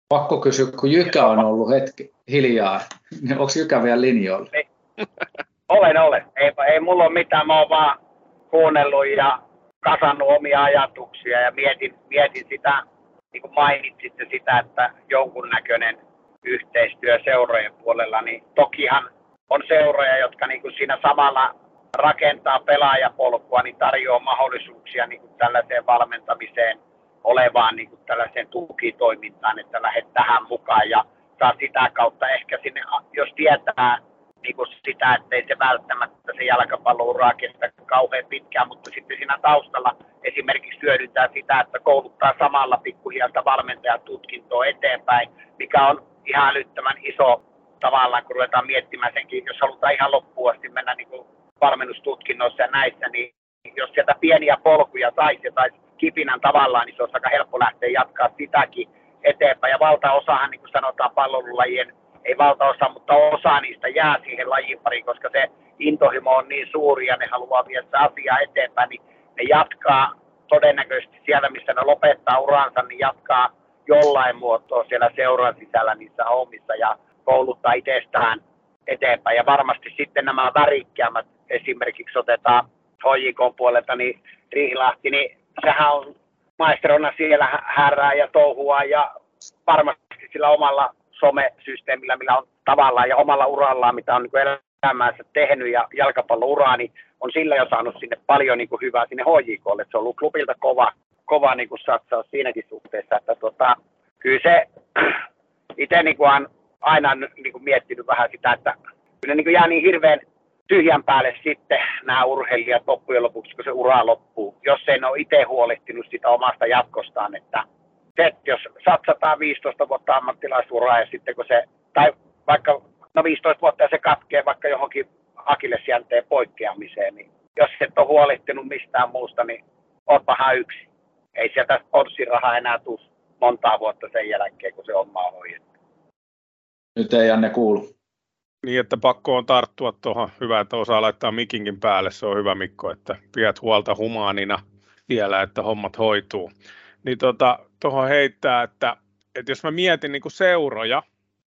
Pakko kysyä, kun Jykä on ollut hetki hiljaa, niin onko Jykä vielä linjoilla? Ei. Olen, olen. Ei, ei mulla ole mitään, mä oon vaan kuunnellut ja kasannut omia ajatuksia ja mietin, mietin sitä, niin kuin mainitsitte sitä, että jonkunnäköinen yhteistyö seurojen puolella, niin tokihan on seuroja, jotka niin kuin siinä samalla rakentaa pelaajapolkua, niin tarjoaa mahdollisuuksia niin kuin tällaiseen valmentamiseen olevaan niin kuin tällaiseen tukitoimintaan, että lähdet tähän mukaan ja saa sitä kautta ehkä sinne, jos tietää niin kuin sitä, että ei se välttämättä se jalkapallouraa kestä kauhean pitkään, mutta sitten siinä taustalla esimerkiksi hyödyntää sitä, että kouluttaa samalla pikkuhieltä valmentajatutkintoa eteenpäin, mikä on ihan älyttömän iso tavallaan, kun ruvetaan miettimään senkin, jos halutaan ihan loppuun asti mennä niin kuin valmennustutkinnoissa ja näissä, niin jos sieltä pieniä polkuja saisi saisi kipinän tavallaan, niin se olisi aika helppo lähteä jatkaa sitäkin eteenpäin. Ja valtaosahan, niin kuin sanotaan, pallolulajien, ei valtaosa, mutta osa niistä jää siihen lajin pariin, koska se intohimo on niin suuri ja ne haluaa viedä se asiaa eteenpäin, niin ne jatkaa todennäköisesti siellä, missä ne lopettaa uransa, niin jatkaa jollain muotoa siellä seuran sisällä niissä omissa ja kouluttaa itsestään eteenpäin. Ja varmasti sitten nämä värikkäämät, esimerkiksi otetaan HJK puolelta, niin Riihilahti, niin sehän on maisterona siellä härää ja touhua ja varmasti sillä omalla somesysteemillä, millä on tavallaan ja omalla urallaan, mitä on niin elämäänsä tehnyt ja jalkapallouraa, niin on sillä jo saanut sinne paljon niin kuin hyvää sinne HJKlle. Se on ollut klubilta kova, kova niin kuin satsaus siinäkin suhteessa, että tota, kyllä se itse niin kuin aina niin kuin miettinyt vähän sitä, että kyllä niin kuin jää niin hirveän tyhjän päälle sitten nämä urheilijat loppujen lopuksi, kun se ura loppuu, jos ei ne ole itse huolehtinut sitä omasta jatkostaan, että se, jos satsataan 15 vuotta ammattilaisuraa ja sitten kun se, tai vaikka no 15 vuotta ja se katkee vaikka johonkin akillesjänteen poikkeamiseen, niin jos et ole huolehtinut mistään muusta, niin ootpahan yksi. Ei sieltä sponssirahaa enää tule montaa vuotta sen jälkeen, kun se on maa hoidettu. Nyt ei Janne kuulu. Niin, että pakko on tarttua tuohon. Hyvä, että osaa laittaa mikinkin päälle. Se on hyvä Mikko, että pidät huolta humaanina vielä, että hommat hoituu. Niin tuohon tota, heittää, että, että jos mä mietin niin kuin seuroja,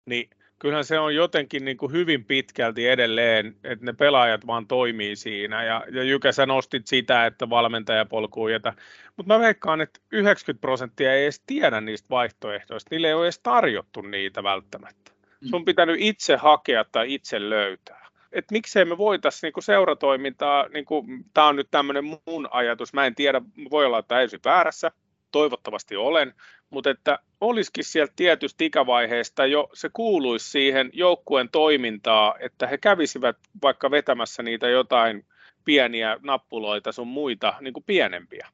niin kyllähän se on jotenkin niin kuin hyvin pitkälti edelleen, että ne pelaajat vaan toimii siinä. Ja, ja Jykä, sä nostit sitä, että valmentajapolku jätä. Mutta mä veikkaan, että 90 prosenttia ei edes tiedä niistä vaihtoehdoista. Niille ei ole edes tarjottu niitä välttämättä. Mm. Sun pitänyt itse hakea tai itse löytää. Et miksei me voitaisiin niinku seuratoimintaa, niinku, tämä on nyt tämmöinen mun ajatus, mä en tiedä, voi olla, että täysin väärässä, toivottavasti olen, mutta että olisikin sieltä tietystä ikävaiheesta jo, se kuuluisi siihen joukkueen toimintaa, että he kävisivät vaikka vetämässä niitä jotain pieniä nappuloita sun muita niin kuin pienempiä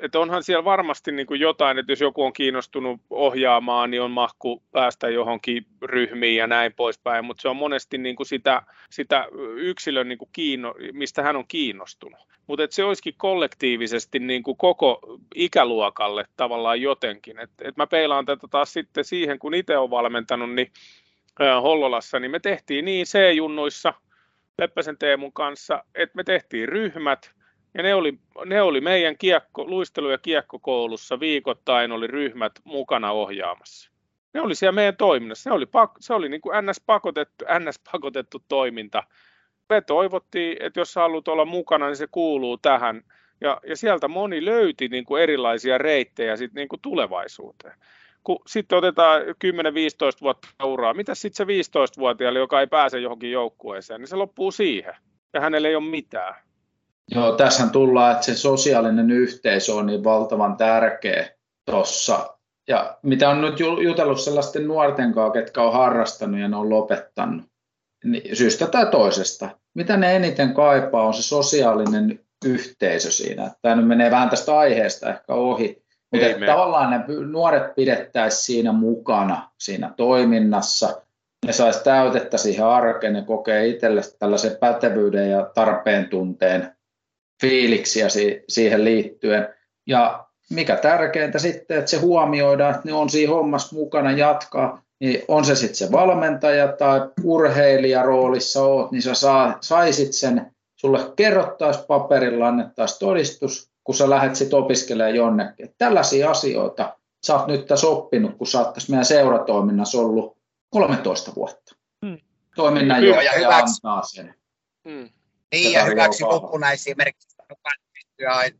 että onhan siellä varmasti niin kuin jotain, että jos joku on kiinnostunut ohjaamaan, niin on mahku päästä johonkin ryhmiin ja näin poispäin, mutta se on monesti niin kuin sitä, sitä yksilön, niin kuin kiinno, mistä hän on kiinnostunut. Mutta se olisikin kollektiivisesti niin kuin koko ikäluokalle tavallaan jotenkin. Et, et mä peilaan tätä taas sitten siihen, kun itse olen valmentanut, niin Hollolassa, niin me tehtiin niin C-junnuissa Leppäsen Teemun kanssa, että me tehtiin ryhmät, ja ne oli, ne oli meidän kiekko, luistelu- ja kiekkokoulussa viikoittain oli ryhmät mukana ohjaamassa. Ne oli siellä meidän toiminnassa. Se oli, se oli niin kuin NS-pakotettu, NS-pakotettu toiminta. Me toivottiin, että jos haluat olla mukana, niin se kuuluu tähän. Ja, ja sieltä moni löyti niin kuin erilaisia reittejä sit niin kuin tulevaisuuteen. Kun sitten otetaan 10-15 vuotta uraa, mitä sitten se 15-vuotiaali, joka ei pääse johonkin joukkueeseen, niin se loppuu siihen. Ja hänellä ei ole mitään. Joo, tässä tullaan, että se sosiaalinen yhteisö on niin valtavan tärkeä tuossa. Ja mitä on nyt jutellut sellaisten nuorten kanssa, ketkä on harrastanut ja ne on lopettanut, niin syystä tai toisesta. Mitä ne eniten kaipaa on se sosiaalinen yhteisö siinä. Tämä nyt menee vähän tästä aiheesta ehkä ohi. Mutta tavallaan ne nuoret pidettäisiin siinä mukana, siinä toiminnassa. Ne saisi täytettä siihen arkeen, ne kokee itselle tällaisen pätevyyden ja tarpeen tunteen fiiliksiä siihen liittyen. Ja mikä tärkeintä sitten, että se huomioidaan, että ne on siinä hommassa mukana jatkaa, niin on se sitten se valmentaja tai urheilija roolissa oot, niin sä saa, saisit sen, sulle kerrottaisiin paperilla, annettaisiin todistus, kun sä lähdet sitten opiskelemaan jonnekin. Että tällaisia asioita sä oot nyt tässä oppinut, kun sä oot tässä meidän seuratoiminnassa ollut 13 vuotta. Hmm. Toiminnanjohtaja antaa sen. Hmm. Niin, ja hyväksi lukuna esimerkiksi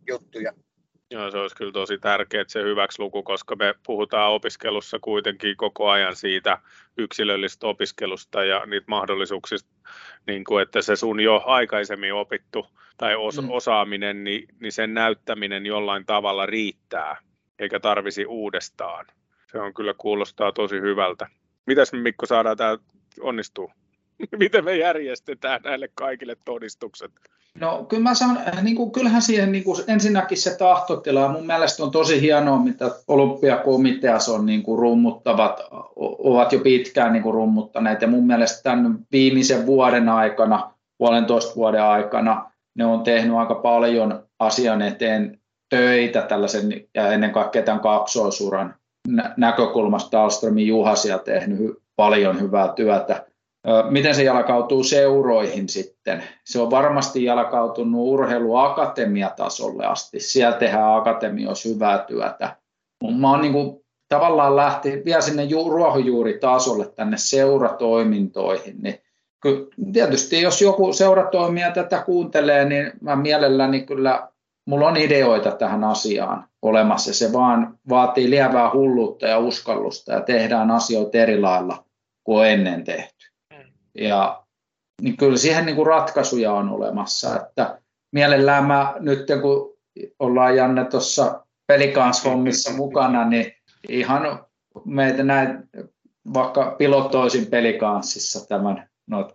juttuja. Joo, se olisi kyllä tosi tärkeää se hyväksi luku, koska me puhutaan opiskelussa kuitenkin koko ajan siitä yksilöllisestä opiskelusta ja niitä mahdollisuuksista, niin kuin että se sun jo aikaisemmin opittu tai os- mm. osaaminen, niin, niin sen näyttäminen jollain tavalla riittää, eikä tarvisi uudestaan. Se on kyllä kuulostaa tosi hyvältä. Mitäs me Mikko saadaan tämä onnistuu? Miten me järjestetään näille kaikille todistukset? No kyllä mä sanon, äh, niin kuin, kyllähän siihen niin kuin, ensinnäkin se tahtotila, mun mielestä on tosi hienoa, mitä olympiakomiteassa on niin kuin, rummuttavat, ovat jo pitkään niin kuin, rummuttaneet ja mun mielestä tämän viimeisen vuoden aikana, puolentoista vuoden aikana, ne on tehnyt aika paljon asian eteen töitä tällaisen ja ennen kaikkea tämän kaksoisuran näkökulmasta Alströmin Juhasia tehnyt paljon hyvää työtä. Miten se jalkautuu seuroihin sitten? Se on varmasti jalkautunut urheiluakatemiatasolle asti. Siellä tehdään akatemioissa hyvää työtä. Mä oon niin kuin, tavallaan lähti vielä sinne ju- ruohonjuuritasolle tänne seuratoimintoihin, niin tietysti jos joku seuratoimija tätä kuuntelee, niin mä mielelläni kyllä, mulla on ideoita tähän asiaan olemassa. Se vaan vaatii lievää hulluutta ja uskallusta ja tehdään asioita eri lailla kuin ennen tehty. Ja niin kyllä siihen niin kuin ratkaisuja on olemassa, että mielellään mä nyt kun ollaan Janne tuossa pelikanshommissa mukana, niin ihan meitä näin vaikka pilotoisin pelikanssissa tämän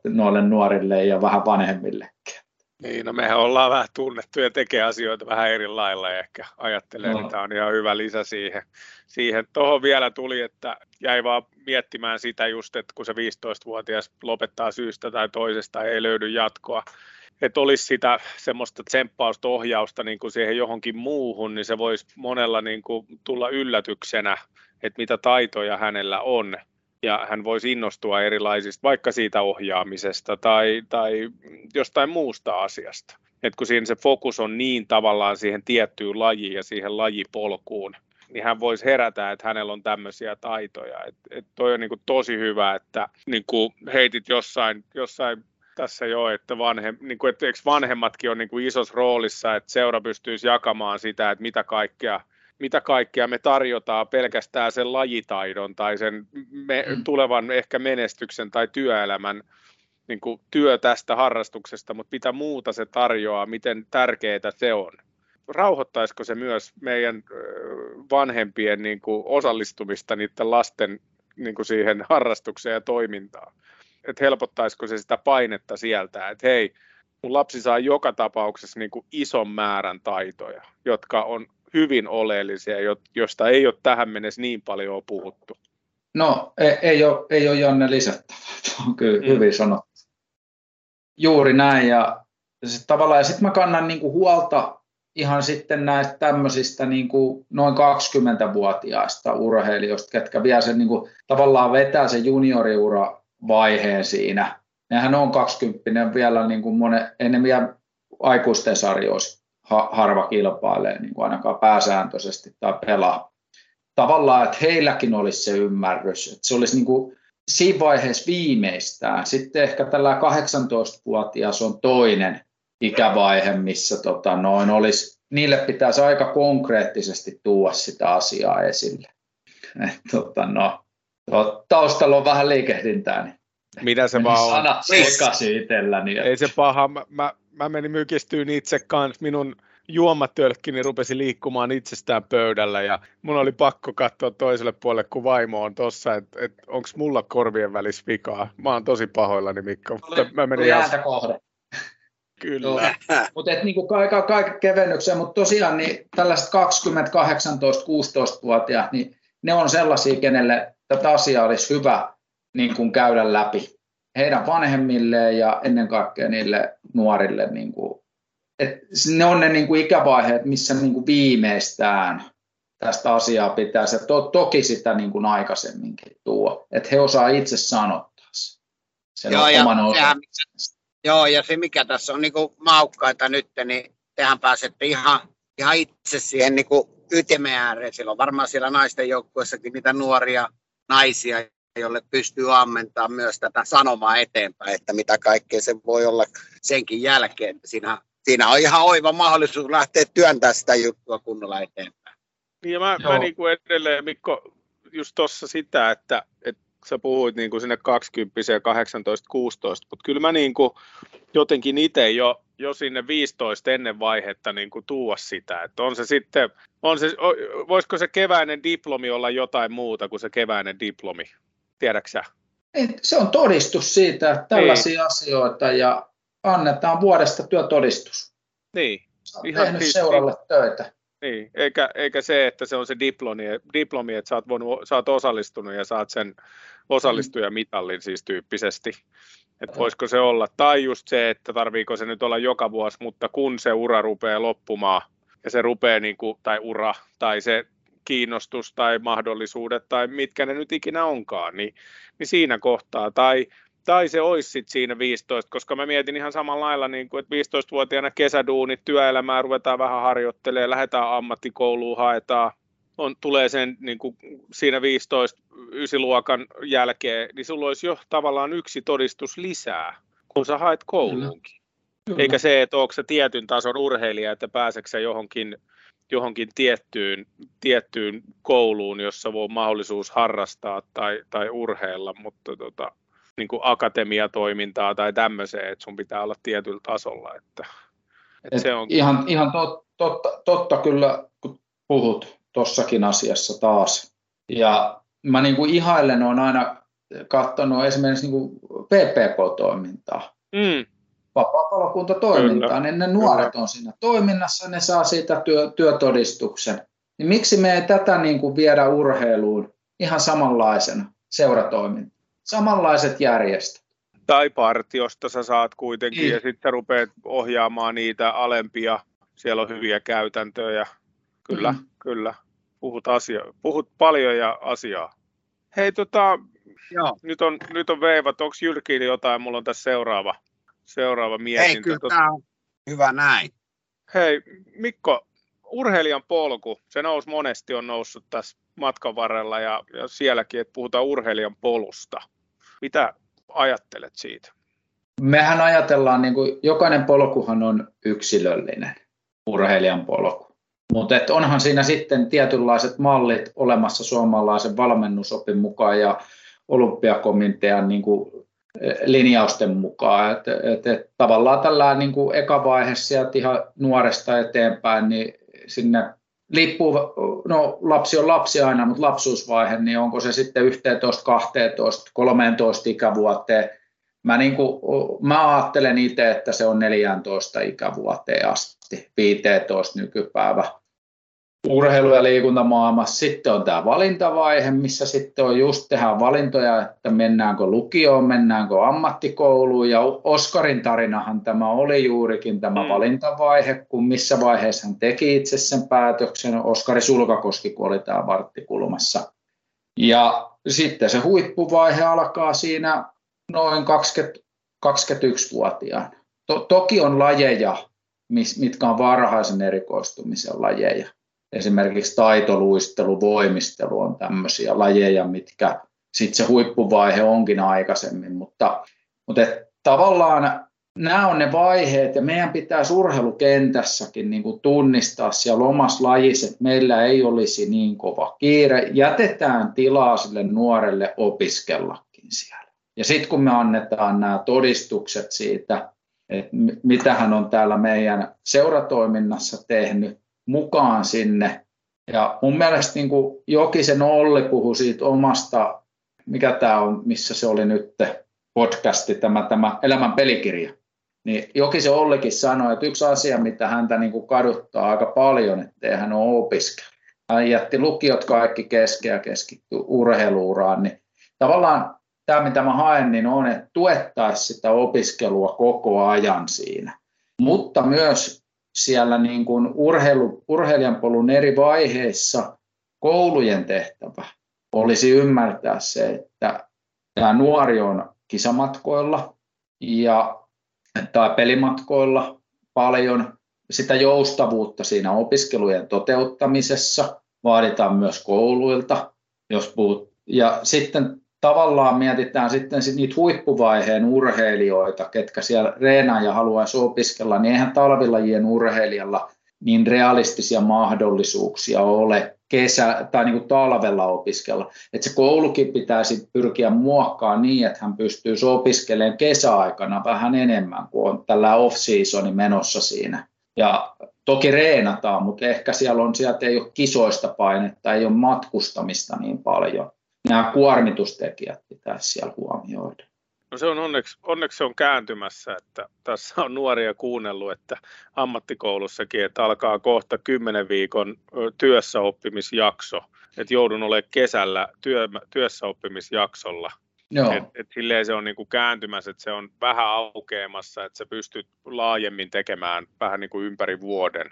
noille nuorille ja vähän vanhemmillekin. Niin, no mehän ollaan vähän tunnettu ja tekee asioita vähän eri lailla ja ehkä ajattelee, no. että tämä on ihan hyvä lisä siihen. siihen. Tuohon vielä tuli, että jäi vaan miettimään sitä just, että kun se 15-vuotias lopettaa syystä tai toisesta ei löydy jatkoa, että olisi sitä semmoista tsemppausta, ohjausta niin kuin siihen johonkin muuhun, niin se voisi monella niin kuin tulla yllätyksenä, että mitä taitoja hänellä on ja hän voisi innostua erilaisista, vaikka siitä ohjaamisesta tai, tai jostain muusta asiasta. Et kun siinä se fokus on niin tavallaan siihen tiettyyn lajiin ja siihen lajipolkuun, niin hän voisi herätä, että hänellä on tämmöisiä taitoja. Et, et toi on niinku tosi hyvä, että niinku heitit jossain, jossain tässä jo, että, vanhem, niin kuin, että vanhemmatkin on niin kuin isossa roolissa, että seura pystyisi jakamaan sitä, että mitä kaikkea mitä kaikkea me tarjotaan pelkästään sen lajitaidon tai sen me, mm. tulevan ehkä menestyksen tai työelämän niin kuin työ tästä harrastuksesta, mutta mitä muuta se tarjoaa, miten tärkeää se on. Rauhoittaisiko se myös meidän vanhempien niin kuin osallistumista niiden lasten niin kuin siihen harrastukseen ja toimintaan? Että helpottaisiko se sitä painetta sieltä, että hei, mun lapsi saa joka tapauksessa niin kuin ison määrän taitoja, jotka on hyvin oleellisia, josta ei ole tähän mennessä niin paljon puhuttu? No ei, ei, ole, ei ole Janne lisättävä, on kyllä mm. hyvin sanottu. Juuri näin ja sit tavallaan, ja sitten mä kannan niinku huolta ihan sitten näistä tämmöisistä niinku noin 20-vuotiaista urheilijoista, ketkä vielä sen niinku, tavallaan vetää sen junioriura vaiheen siinä. Nehän on 20 vielä niinku monen, ennen vielä aikuisten sarjoissa harva kilpailee niin kuin ainakaan pääsääntöisesti tai pelaa. Tavallaan, että heilläkin olisi se ymmärrys, että se olisi niin kuin siinä vaiheessa viimeistään. Sitten ehkä tällä 18-vuotias on toinen ikävaihe, missä tota, noin olisi, niille pitäisi aika konkreettisesti tuoda sitä asiaa esille. Et, tota, no, taustalla on vähän liikehdintää, niin mitä se vaan on? Sanat sekaisin itselläni. Ei se paha. Mä, mä, mä menin mykistyyn itse kanssa. Minun juomatölkkini rupesi liikkumaan itsestään pöydällä ja mun oli pakko katsoa toiselle puolelle, kun vaimo on tossa, että et, onko mulla korvien välissä vikaa. Mä oon tosi pahoillani, Mikko. Tuli, mä menin ihan... kohde. Kyllä. mutta et niinku kaiken kaik, kevennyksiä, mutta tosiaan niin tällaiset 20, 18, 16-vuotiaat, niin ne on sellaisia, kenelle tätä asiaa olisi hyvä niin kuin käydä läpi heidän vanhemmilleen ja ennen kaikkea niille nuorille. Niin kuin, et ne on ne niin kuin ikävaiheet, missä niin kuin viimeistään tästä asiaa pitää se to, toki sitä niin kuin aikaisemminkin tuo, että he osaa itse sanottaa sen joo, ja sehän, joo, ja se mikä tässä on niin kuin maukkaita nyt, niin tehän pääsette ihan, ihan itse siihen niin kuin ytimen ääreen. Siellä on varmaan siellä naisten joukkueessakin niitä nuoria naisia, jolle pystyy ammentamaan myös tätä sanomaa eteenpäin, että mitä kaikkea se voi olla senkin jälkeen. Siinä, siinä on ihan oiva mahdollisuus lähteä työntämään sitä juttua kunnolla eteenpäin. Niin ja mä, mä niin kuin edelleen, Mikko, just tuossa sitä, että, että sä puhuit niin kuin sinne 20 ja 18, 16, mutta kyllä mä niin kuin jotenkin itse jo, jo sinne 15 ennen vaihetta niin kuin tuua sitä, että on se sitten, on se, voisiko se keväinen diplomi olla jotain muuta kuin se keväinen diplomi? Tiedäksä? Se on todistus siitä, että tällaisia niin. asioita ja annetaan vuodesta työtodistus. Niin. Sä Ihan tehnyt siis, seuralle niin, töitä. Niin, eikä, eikä se, että se on se diplomi, diplomi että sä oot, voinut, sä oot osallistunut ja saat sen osallistujamitalin siis tyyppisesti. Että voisiko se olla. Tai just se, että tarviiko se nyt olla joka vuosi, mutta kun se ura rupeaa loppumaan, ja se rupeaa, niin kuin, tai ura, tai se kiinnostus tai mahdollisuudet tai mitkä ne nyt ikinä onkaan, niin, niin siinä kohtaa. Tai, tai se olisi sitten siinä 15, koska mä mietin ihan samalla lailla, niin kuin, että 15-vuotiaana kesäduunit, työelämää ruvetaan vähän harjoittelemaan, lähdetään ammattikouluun, haetaan, on, tulee sen niin kuin siinä 15 ysiluokan jälkeen, niin sulla olisi jo tavallaan yksi todistus lisää, kun sä haet kouluunkin. Kyllä. Eikä se, että onko se tietyn tason urheilija, että pääseekö johonkin johonkin tiettyyn, tiettyyn kouluun, jossa voi mahdollisuus harrastaa tai, tai urheilla, mutta tota, niin kuin akatemiatoimintaa tai tämmöiseen, että sun pitää olla tietyllä tasolla. Että, että se on... Ihan, ihan tot, totta, totta kyllä, kun puhut tuossakin asiassa taas. Ja mä niin kuin ihailen, on aina katsonut esimerkiksi niin kuin PPK-toimintaa. Mm. Vapaa-palokuntatoimintaa, niin ne nuoret Kyllä. on siinä toiminnassa, ne saa siitä työ, työtodistuksen. Niin miksi me ei tätä niin kuin viedä urheiluun ihan samanlaisena seuratoiminta? Samanlaiset järjestöt. Tai partiosta sä saat kuitenkin niin. ja sitten rupeat ohjaamaan niitä alempia. Siellä on hyviä käytäntöjä. Kyllä, mm. kyllä. Puhut, asia, puhut paljon ja asiaa. Hei, tota, Joo. Nyt, on, nyt on veivat. Onko Jyrkiin jotain? Mulla on tässä seuraava, seuraava mietintä. Hei, kyllä tämä on hyvä näin. Hei, Mikko, urheilijan polku, se nousi monesti, on noussut tässä matkan varrella ja, ja sielläkin, että puhutaan urheilijan polusta. Mitä ajattelet siitä? Mehän ajatellaan, niin kuin, jokainen polkuhan on yksilöllinen urheilijan polku. Mutta onhan siinä sitten tietynlaiset mallit olemassa suomalaisen valmennusopin mukaan ja olympiakomitean niin kuin, linjausten mukaan. Et, et, et, tavallaan tällä niin kuin eka vaihe sieltä ihan nuoresta eteenpäin, niin sinne liippuu, no lapsi on lapsi aina, mutta lapsuusvaihe, niin onko se sitten 11, 12, 13 ikävuoteen. Mä, niin kuin, mä ajattelen itse, että se on 14 ikävuoteen asti, 15 nykypäivä urheilu- ja liikuntamaailmassa. Sitten on tämä valintavaihe, missä sitten on just tehdä valintoja, että mennäänkö lukioon, mennäänkö ammattikouluun. Ja Oskarin tarinahan tämä oli juurikin tämä mm. valintavaihe, kun missä vaiheessa hän teki itse sen päätöksen. Oskari Sulkakoski, kun oli tämä varttikulmassa. Ja sitten se huippuvaihe alkaa siinä noin 20, 21-vuotiaan. To, toki on lajeja, mitkä on varhaisen erikoistumisen lajeja esimerkiksi taitoluistelu, voimistelu on tämmöisiä lajeja, mitkä sitten se huippuvaihe onkin aikaisemmin, mutta, mutta et, tavallaan nämä on ne vaiheet ja meidän pitää urheilukentässäkin niin kuin tunnistaa siellä omassa lajissa, että meillä ei olisi niin kova kiire. Jätetään tilaa sille nuorelle opiskellakin siellä. Ja sitten kun me annetaan nämä todistukset siitä, että mitä hän on täällä meidän seuratoiminnassa tehnyt, mukaan sinne. Ja mun mielestä niin kuin Jokisen Olli puhui siitä omasta, mikä tämä on, missä se oli nyt podcasti, tämä, tämä elämän pelikirja. Niin Jokisen Ollikin sanoi, että yksi asia, mitä häntä niin kuin kaduttaa aika paljon, että hän ole opiskellut. Hän jätti lukiot kaikki kesken ja keskittyi urheiluuraan. Niin tavallaan tämä, mitä mä haen, niin on, että tuettaisiin sitä opiskelua koko ajan siinä. Mutta myös siellä niin kuin urheilu, urheilijan polun eri vaiheissa koulujen tehtävä olisi ymmärtää se, että tämä nuori on kisamatkoilla ja, tai pelimatkoilla paljon. Sitä joustavuutta siinä opiskelujen toteuttamisessa vaaditaan myös kouluilta. Jos puhut, ja sitten tavallaan mietitään sitten niitä huippuvaiheen urheilijoita, ketkä siellä reenaa ja haluaisi opiskella, niin eihän talvilajien urheilijalla niin realistisia mahdollisuuksia ole kesä- tai niin kuin talvella opiskella. Että se koulukin pitäisi pyrkiä muokkaamaan niin, että hän pystyy opiskelemaan kesäaikana vähän enemmän, kuin on tällä off-seasoni menossa siinä. Ja toki reenataan, mutta ehkä siellä on, sieltä ei ole kisoista painetta, ei ole matkustamista niin paljon nämä kuormitustekijät pitäisi siellä huomioida. No se on onneksi, onneksi se on kääntymässä, että tässä on nuoria kuunnellut, että ammattikoulussakin, että alkaa kohta 10 viikon työssäoppimisjakso, että joudun olemaan kesällä työ, työssäoppimisjaksolla. Et, et silleen se on niinku kääntymässä, että se on vähän aukeamassa, että sä pystyt laajemmin tekemään vähän niin kuin ympäri vuoden.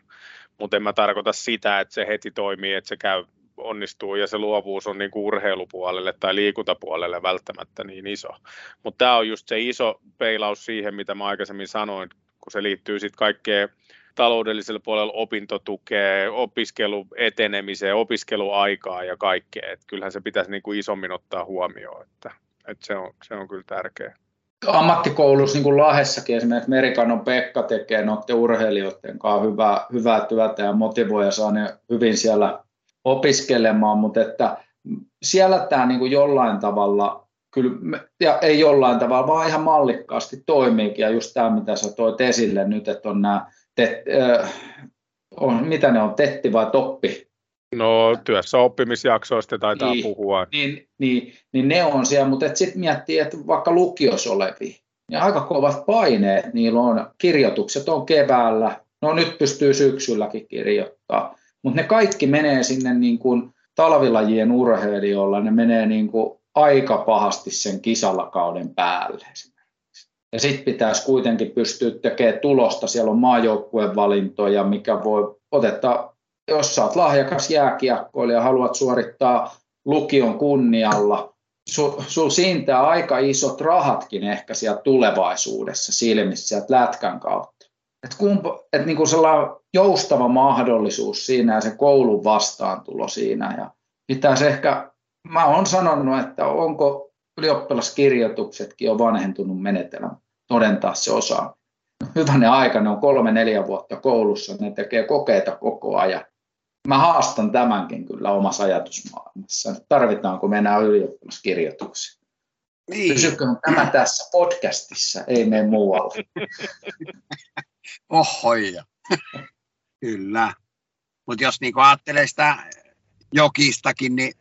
Mutta en mä tarkoita sitä, että se heti toimii, että se käy onnistuu ja se luovuus on niin kuin urheilupuolelle tai liikuntapuolelle välttämättä niin iso. Mutta tämä on just se iso peilaus siihen, mitä mä aikaisemmin sanoin, kun se liittyy sitten kaikkeen taloudellisella puolella opintotukea, opiskelu etenemiseen, opiskeluaikaa ja kaikkea. Et kyllähän se pitäisi niin kuin isommin ottaa huomioon, että, että se, on, se on kyllä tärkeä. Ammattikoulussa, niin kuin Lahessakin esimerkiksi Merikanon Pekka tekee noiden urheilijoiden kanssa hyvää, hyvää työtä ja motivoi ja saa ne hyvin siellä opiskelemaan, mutta että siellä tämä niin kuin jollain tavalla, kyllä, ja ei jollain tavalla, vaan ihan mallikkaasti toimiikin, ja just tämä, mitä sä toit esille nyt, että on nämä, te, äh, on, mitä ne on, tetti vai toppi? No työssä oppimisjaksoista taitaa niin, puhua. Niin, niin, niin ne on siellä, mutta sitten miettii, että vaikka lukios olevi, niin aika kovat paineet niillä on. Kirjoitukset on keväällä, no nyt pystyy syksylläkin kirjoittaa, mutta ne kaikki menee sinne niin kuin talvilajien urheilijoilla, ne menee niin kuin aika pahasti sen kisallakauden päälle. Ja sitten pitäisi kuitenkin pystyä tekemään tulosta. Siellä on maajoukkueen valintoja, mikä voi otetta, jos sä oot lahjakas jääkiekkoilija ja haluat suorittaa lukion kunnialla, sulla sul siintää aika isot rahatkin ehkä siellä tulevaisuudessa silmissä sieltä lätkän kautta. Että et niinku sellainen joustava mahdollisuus siinä ja se koulun vastaantulo siinä. Ja pitäisi ehkä, mä oon sanonut, että onko ylioppilaskirjoituksetkin on vanhentunut menetelmä todentaa se osa. Hyvänen aika, ne on kolme, neljä vuotta koulussa, ne tekee kokeita koko ajan. Mä haastan tämänkin kyllä omassa ajatusmaailmassa. Tarvitaanko me enää ylioppilaskirjoituksia? Niin. Pysykö tämä tässä podcastissa, ei mene muualle. Ohoja. kyllä. Mutta jos niinku ajattelee sitä jokistakin, niin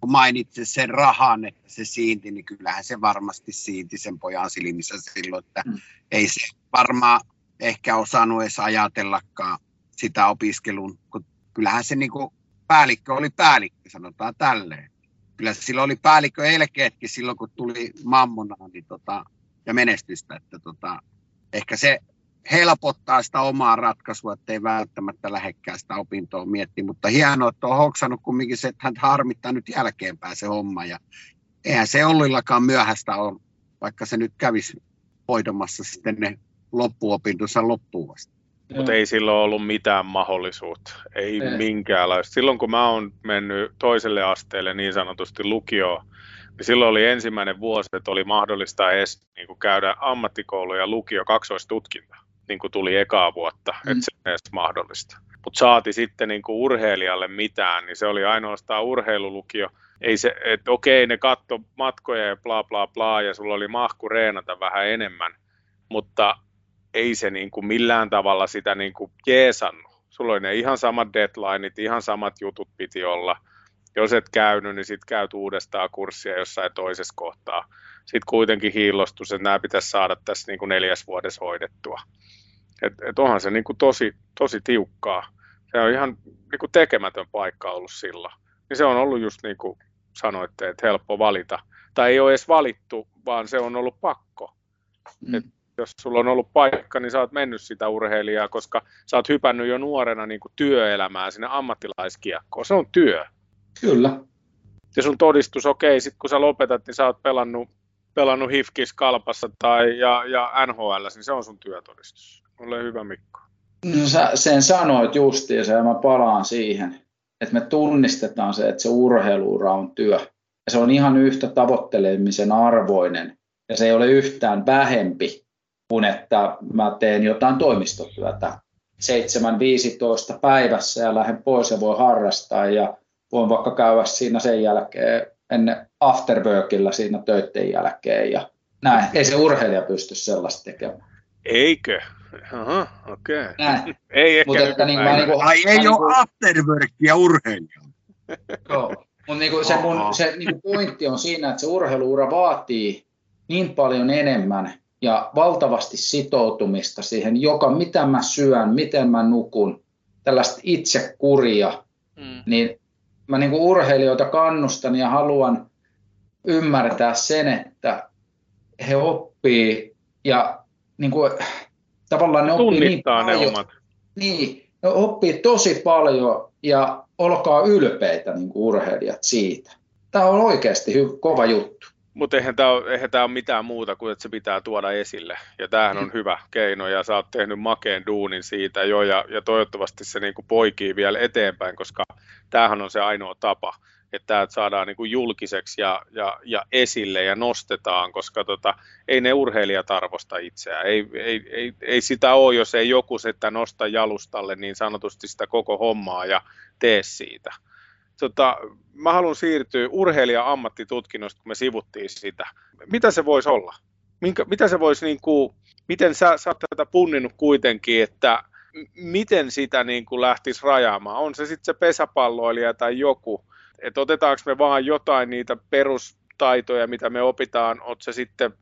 kun mainitsit sen rahan, että se siinti, niin kyllähän se varmasti siinti sen pojan silmissä silloin, että mm. ei se varmaan ehkä osannut edes ajatellakaan sitä opiskelun, kun kyllähän se niin kuin päällikkö oli päällikkö, sanotaan tälleen. Kyllä sillä oli päällikkö elkeetkin silloin, kun tuli mammonaa niin tota, ja menestystä, että tota, ehkä se helpottaa sitä omaa ratkaisua, ettei välttämättä lähekkää sitä opintoa miettiä, mutta hienoa, että on hoksannut kumminkin se, että hän harmittaa nyt jälkeenpäin se homma ja eihän se Ollillakaan myöhäistä ole, vaikka se nyt kävisi hoidomassa sitten ne loppuopintonsa loppuun vasta. Mutta ei silloin ollut mitään mahdollisuutta, ei, ei. minkäänlaista. Silloin kun mä oon mennyt toiselle asteelle niin sanotusti lukioon, niin silloin oli ensimmäinen vuosi, että oli mahdollista edes niin kuin käydä ammattikoulu ja lukio kaksoistutkinta niin kuin tuli ekaa vuotta, mm. että se on edes mahdollista. Mutta saati sitten niin kuin urheilijalle mitään, niin se oli ainoastaan urheilulukio. Ei se, että okei, ne katto matkoja ja bla bla bla, ja sulla oli mahku reenata vähän enemmän, mutta ei se niin kuin millään tavalla sitä niin kuin jeesannut. Sulla oli ne ihan samat deadlineit, ihan samat jutut piti olla. Jos et käynyt, niin sitten käyt uudestaan kurssia jossain toisessa kohtaa. Sitten kuitenkin hiillostus, että nämä pitäisi saada tässä niin kuin neljäs vuodessa hoidettua. Et, et onhan se niin kuin tosi, tosi tiukkaa. Se on ihan niin kuin tekemätön paikka ollut silloin. Niin se on ollut just niin kuin sanoitte, että helppo valita. Tai ei ole edes valittu, vaan se on ollut pakko. Mm. Et jos sulla on ollut paikka, niin sä oot mennyt sitä urheilijaa, koska sä oot hypännyt jo nuorena niin kuin työelämään sinne ammattilaiskiekkoon. Se on työ. Kyllä. Ja sun todistus, okei, okay, sitten kun sä lopetat, niin sä oot pelannut, pelannut HIFKIS Kalpassa tai, ja, ja NHL, niin se on sun työtodistus. Ole hyvä Mikko. No sä sen sanoit justiinsa ja mä palaan siihen, että me tunnistetaan se, että se urheiluura on työ. Ja se on ihan yhtä tavoittelemisen arvoinen ja se ei ole yhtään vähempi kuin että mä teen jotain toimistotyötä 7-15 päivässä ja lähden pois ja voi harrastaa ja voin vaikka käydä siinä sen jälkeen ennen afterworkilla siinä töiden jälkeen ja näin. Ei se urheilija pysty sellaista tekemään. Eikö? Aha, okei. Okay. Näin. ei ehkä Mutta että niin, mä niinku, Ai ei niinku, ole afterworkia urheilijalla. Joo, mutta niinku se, mun, se niinku pointti on siinä, että se urheiluura vaatii niin paljon enemmän ja valtavasti sitoutumista siihen, joka mitä mä syön, miten mä nukun, tällaista itsekuria, mm. niin mä niin kuin urheilijoita kannustan ja haluan ymmärtää sen, että he oppii ja niin kuin, tavallaan ne oppii niin paljon. ne omat. Niin, ne oppii tosi paljon ja olkaa ylpeitä niin kuin urheilijat siitä. Tämä on oikeasti hy- kova juttu. Mutta eihän tämä ole, eihän ole mitään muuta kuin, että se pitää tuoda esille. Ja tämähän on mm. hyvä keino ja sä oot tehnyt makeen duunin siitä jo ja, ja toivottavasti se niin kuin poikii vielä eteenpäin, koska tämähän on se ainoa tapa, että tämä saadaan niin kuin julkiseksi ja, ja, ja esille ja nostetaan, koska tota, ei ne urheilijat arvosta itseään. Ei, ei, ei, ei sitä ole, jos ei joku sitä nosta jalustalle niin sanotusti sitä koko hommaa ja tee siitä tota, mä haluan siirtyä urheilija-ammattitutkinnosta, kun me sivuttiin sitä. Mitä se voisi olla? Minkä, mitä se voisi, niin kuin, miten sä, sä oot tätä punninnut kuitenkin, että miten sitä niin kuin lähtisi rajaamaan? On se sitten se pesäpalloilija tai joku, että otetaanko me vaan jotain niitä perustaitoja, mitä me opitaan, oot se sitten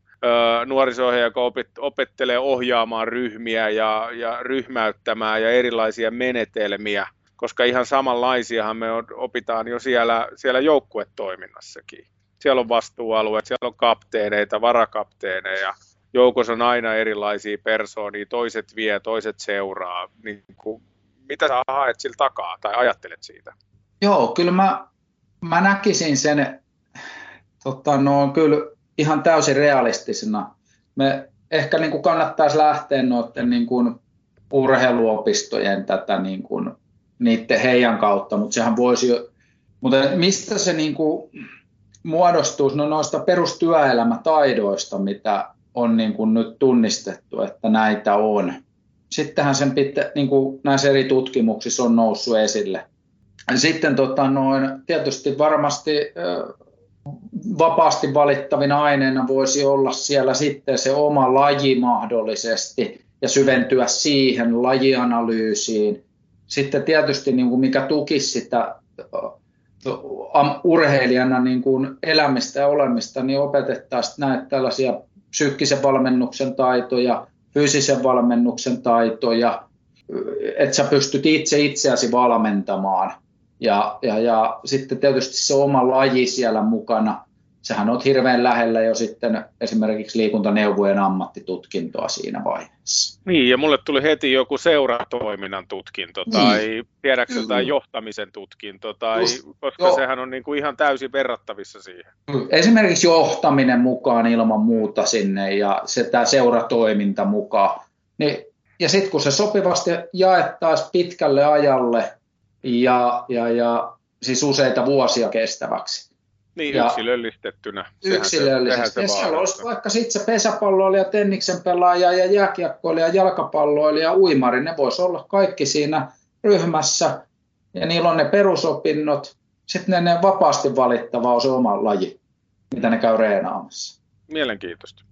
nuoriso joka opettelee ohjaamaan ryhmiä ja, ja ryhmäyttämään ja erilaisia menetelmiä, koska ihan samanlaisiahan me opitaan jo siellä, siellä joukkuetoiminnassakin. Siellä on vastuualueet, siellä on kapteeneita, varakapteeneja, joukossa on aina erilaisia persoonia, toiset vie, toiset seuraa. Niin kuin, mitä sä haet sillä takaa tai ajattelet siitä? Joo, kyllä mä, mä näkisin sen, tota, no, kyllä ihan täysin realistisena. Me ehkä niin kuin kannattaisi lähteä noiden niin kuin urheiluopistojen tätä niin kuin, niiden heidän kautta, mutta sehän voisi, mutta mistä se niin kuin muodostuu, no noista perustyöelämätaidoista, mitä on niin kuin nyt tunnistettu, että näitä on. Sittenhän sen pitää, niin kuin näissä eri tutkimuksissa on noussut esille. Sitten tota, noin, tietysti varmasti vapaasti valittavina aineena voisi olla siellä sitten se oma laji mahdollisesti ja syventyä siihen lajianalyysiin. Sitten tietysti niin kuin mikä tukisi sitä urheilijana niin kuin elämistä ja olemista, niin opetettaisiin näitä tällaisia psyykkisen valmennuksen taitoja, fyysisen valmennuksen taitoja, että sä pystyt itse itseäsi valmentamaan. Ja, ja, ja sitten tietysti se oma laji siellä mukana, sähän on hirveän lähellä jo sitten esimerkiksi liikuntaneuvojen ammattitutkintoa siinä vaiheessa. Niin, ja mulle tuli heti joku seuratoiminnan tutkinto tai niin. tiedäksä tai johtamisen tutkinto, tai, Just, koska jo. sehän on niin kuin ihan täysin verrattavissa siihen. Esimerkiksi johtaminen mukaan ilman muuta sinne ja se, tämä seuratoiminta mukaan. Niin, ja sitten kun se sopivasti jaettaisiin pitkälle ajalle ja, ja, ja siis useita vuosia kestäväksi, niin, ja yksilöllistettynä. Yksilöllisesti. Ja siellä olisi vaikka sitten se pesäpalloilija, tenniksen pelaaja ja jääkiekkoilija, jalkapalloilija, uimari. Ne voisi olla kaikki siinä ryhmässä ja niillä on ne perusopinnot. Sitten ne, ne vapaasti valittava on se oma laji, mitä ne käy reenaamassa. Mielenkiintoista.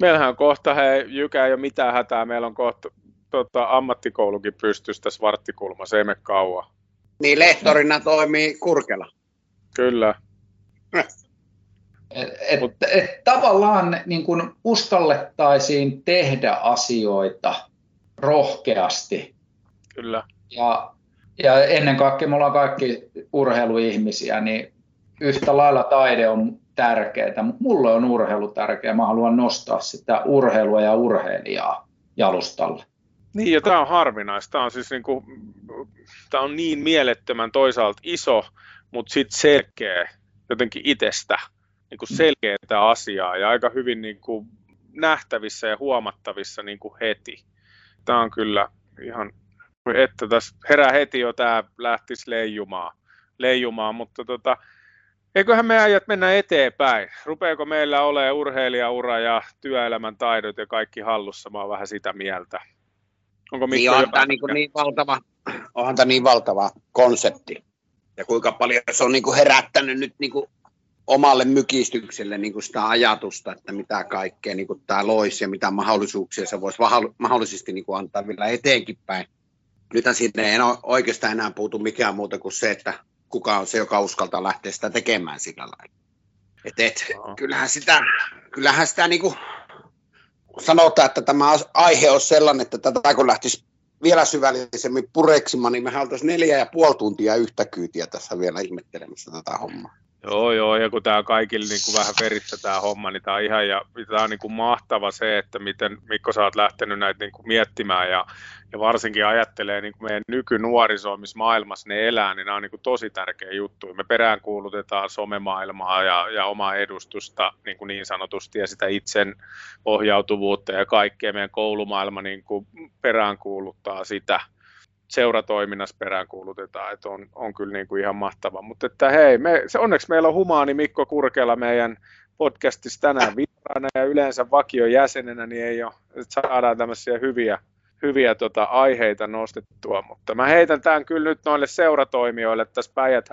Meillähän on kohta, hei, Jykä ei ole mitään hätää, meillä on kohta tota, ammattikoulukin pystyssä tässä varttikulmassa, ei me kauan. Niin, lehtorina toimii Kurkela. Kyllä, et, et, et, tavallaan niin kun uskallettaisiin tehdä asioita rohkeasti. Kyllä. Ja, ja ennen kaikkea me ollaan kaikki urheiluihmisiä, niin yhtä lailla taide on tärkeää, mutta mulle on urheilu tärkeä. Mä haluan nostaa sitä urheilua ja urheilijaa jalustalle. Niin, ja tämä on harvinaista. Tämä on, siis niin kuin, tämä on niin mielettömän toisaalta iso, mutta sitten selkeä jotenkin itsestä niin kuin selkeää asiaa ja aika hyvin niin kuin nähtävissä ja huomattavissa niin kuin heti. Tämä on kyllä ihan, että tässä herää heti jo tämä lähtisi leijumaan, leijumaan mutta tota, eiköhän me äijät mennä eteenpäin. Rupeeko meillä olemaan urheilijaura ja työelämän taidot ja kaikki hallussa? Mä oon vähän sitä mieltä. Onko niin onhan tämä niin, niin, valtava, onhan tämä niin valtava konsepti ja kuinka paljon se on niin kuin herättänyt nyt niin kuin omalle mykistykselle niin kuin sitä ajatusta, että mitä kaikkea niin kuin tämä loisi ja mitä mahdollisuuksia se voisi mahdollisesti niin kuin antaa vielä eteenkin päin. Nythän sinne ei oikeastaan enää puutu mikään muuta kuin se, että kuka on se, joka uskaltaa lähteä sitä tekemään sillä lailla. Et, et, kyllähän sitä, kyllähän sitä niin kuin sanotaan, että tämä aihe on sellainen, että tätä kun lähtisi vielä syvällisemmin pureksimaan, niin me oltaisiin neljä ja puoli tuntia yhtä kyytiä tässä vielä ihmettelemässä tätä hommaa. Joo, joo, ja kun tämä kaikille niin kuin vähän verissä tämä homma, niin tämä on ihan ja tämä on niin kuin mahtava se, että miten Mikko sä oot lähtenyt näitä niin kuin miettimään ja, ja varsinkin ajattelee niin kuin meidän nykynuorisoa, missä maailmassa ne elää, niin nämä on niin kuin tosi tärkeä juttu. Me peräänkuulutetaan somemaailmaa ja, ja omaa edustusta niin, kuin niin sanotusti ja sitä itsen ohjautuvuutta ja kaikkea meidän koulumaailma niin kuin peräänkuuluttaa sitä – seuratoiminnassa peräänkuulutetaan, että on, on kyllä niin kuin ihan mahtava. Mutta että hei, me, se, onneksi meillä on humaani Mikko Kurkela meidän podcastissa tänään vieraana ja yleensä vakion jäsenenä, niin ei ole, että saadaan tämmöisiä hyviä, hyviä tota, aiheita nostettua, mutta mä heitän tämän kyllä nyt noille seuratoimijoille tässä päijät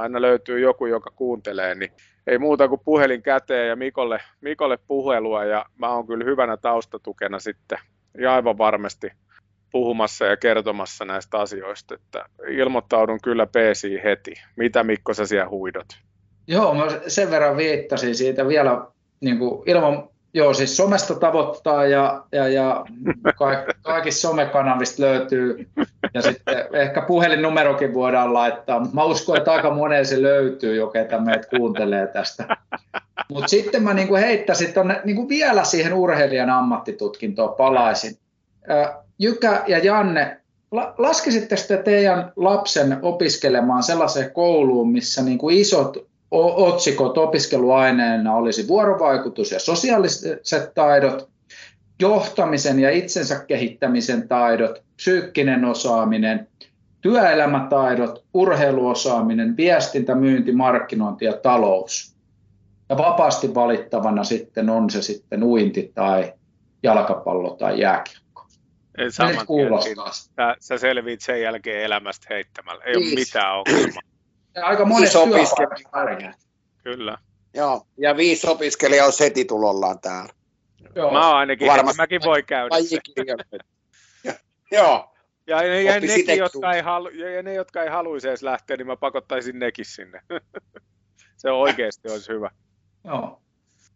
aina löytyy joku, joka kuuntelee, niin ei muuta kuin puhelin käteen ja Mikolle, Mikolle puhelua. Ja mä oon kyllä hyvänä taustatukena sitten. Ja aivan varmasti puhumassa ja kertomassa näistä asioista, että ilmoittaudun kyllä PC heti. Mitä Mikko sä siellä huidot? Joo, mä sen verran viittasin siitä vielä niin kuin ilman, Joo, siis somesta tavoittaa ja, ja, ja kaikissa somekanavista löytyy. Ja sitten ehkä puhelinnumerokin voidaan laittaa, mä uskon, että aika monen se löytyy jo, ketä meitä kuuntelee tästä. Mutta sitten mä niinku heittäisin tonne, niinku vielä siihen urheilijan ammattitutkintoon palaisin. Jykä ja Janne, laskisitte te teidän lapsen opiskelemaan sellaiseen kouluun, missä niinku isot otsikot opiskeluaineena olisi vuorovaikutus ja sosiaaliset taidot, johtamisen ja itsensä kehittämisen taidot, psyykkinen osaaminen, työelämätaidot, urheiluosaaminen, viestintä, myynti, markkinointi ja talous. Ja vapaasti valittavana sitten on se sitten uinti tai jalkapallo tai jääkiekko. Saman kuulostaa. Sä, sä selviit sen jälkeen elämästä heittämällä. Ei niin. ole mitään ongelmaa. Aika monet opiskelijat. Kyllä. Joo, ja viisi opiskelijaa on heti tulollaan täällä. Joo. Mä ainakin, Varmasti mäkin voi käydä Joo. Ja ne, ja, nekin, jotka ei halu, ja ne, jotka ei haluaisi edes lähteä, niin mä pakottaisin nekin sinne. Se oikeasti olisi hyvä. Joo.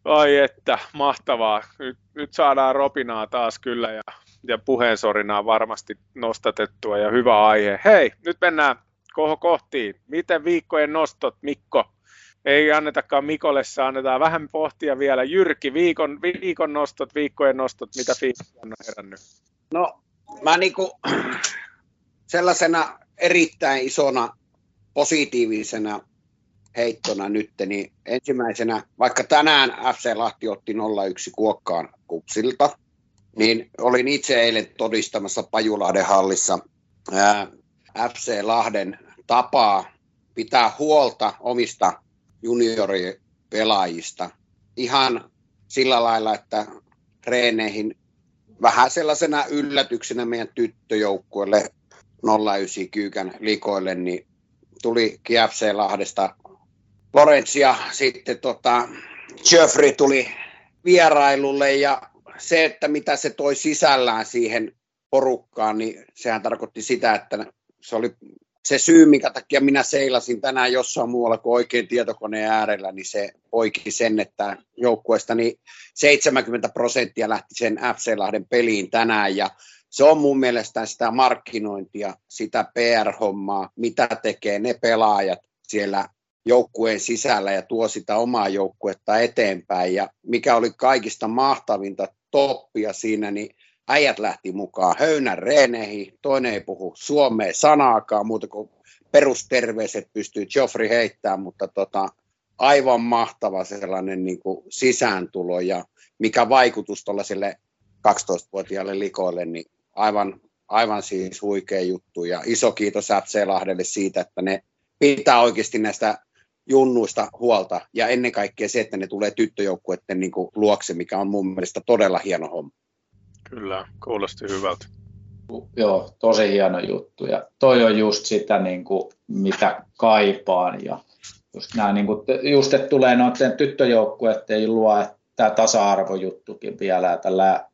Ai että, mahtavaa. Nyt, nyt saadaan ropinaa taas kyllä ja, ja puheensorinaa varmasti nostatettua ja hyvä aihe. Hei, nyt mennään koho kohtiin. Miten viikkojen nostot, Mikko? Ei annetakaan Mikolle, annetaan vähän pohtia vielä. Jyrki, viikon, viikon nostot, viikkojen nostot, mitä fiilis on herännyt? No, mä niinku sellaisena erittäin isona positiivisena heittona nyt, niin ensimmäisenä, vaikka tänään FC Lahti otti 0-1 kuokkaan kupsilta, niin olin itse eilen todistamassa Pajulahden hallissa ää, FC Lahden tapaa pitää huolta omista junioripelaajista. Ihan sillä lailla, että treeneihin vähän sellaisena yllätyksenä meidän tyttöjoukkueelle 09 Kyykän likoille, niin tuli KFC Lahdesta Lorenz ja sitten tota, Jeffrey tuli vierailulle ja se, että mitä se toi sisällään siihen porukkaan, niin sehän tarkoitti sitä, että se oli se syy, minkä takia minä seilasin tänään jossain muualla kuin oikein tietokoneen äärellä, niin se poiki sen, että joukkueesta niin 70 prosenttia lähti sen FC Lahden peliin tänään ja se on mun mielestä sitä markkinointia, sitä PR-hommaa, mitä tekee ne pelaajat siellä joukkueen sisällä ja tuo sitä omaa joukkuetta eteenpäin. Ja mikä oli kaikista mahtavinta toppia siinä, niin äijät lähti mukaan höynän reeneihin, toinen ei puhu suomea sanaakaan, muuta kuin perusterveiset pystyy Joffrey heittämään, mutta tota, aivan mahtava sellainen niin kuin sisääntulo ja mikä vaikutus tuollaiselle 12-vuotiaalle likoille, niin aivan, aivan siis huikea juttu. Ja iso kiitos FC Lahdelle siitä, että ne pitää oikeasti näistä junnuista huolta ja ennen kaikkea se, että ne tulee tyttöjoukkueiden niin luokse, mikä on mun mielestä todella hieno homma. Kyllä, kuulosti hyvältä. Joo, tosi hieno juttu. Ja toi on just sitä, niin kuin, mitä kaipaan. Ja just, nämä, niin kuin, just että tulee noiden tyttöjoukkueiden luo tämä tasa-arvojuttukin vielä. Tällä,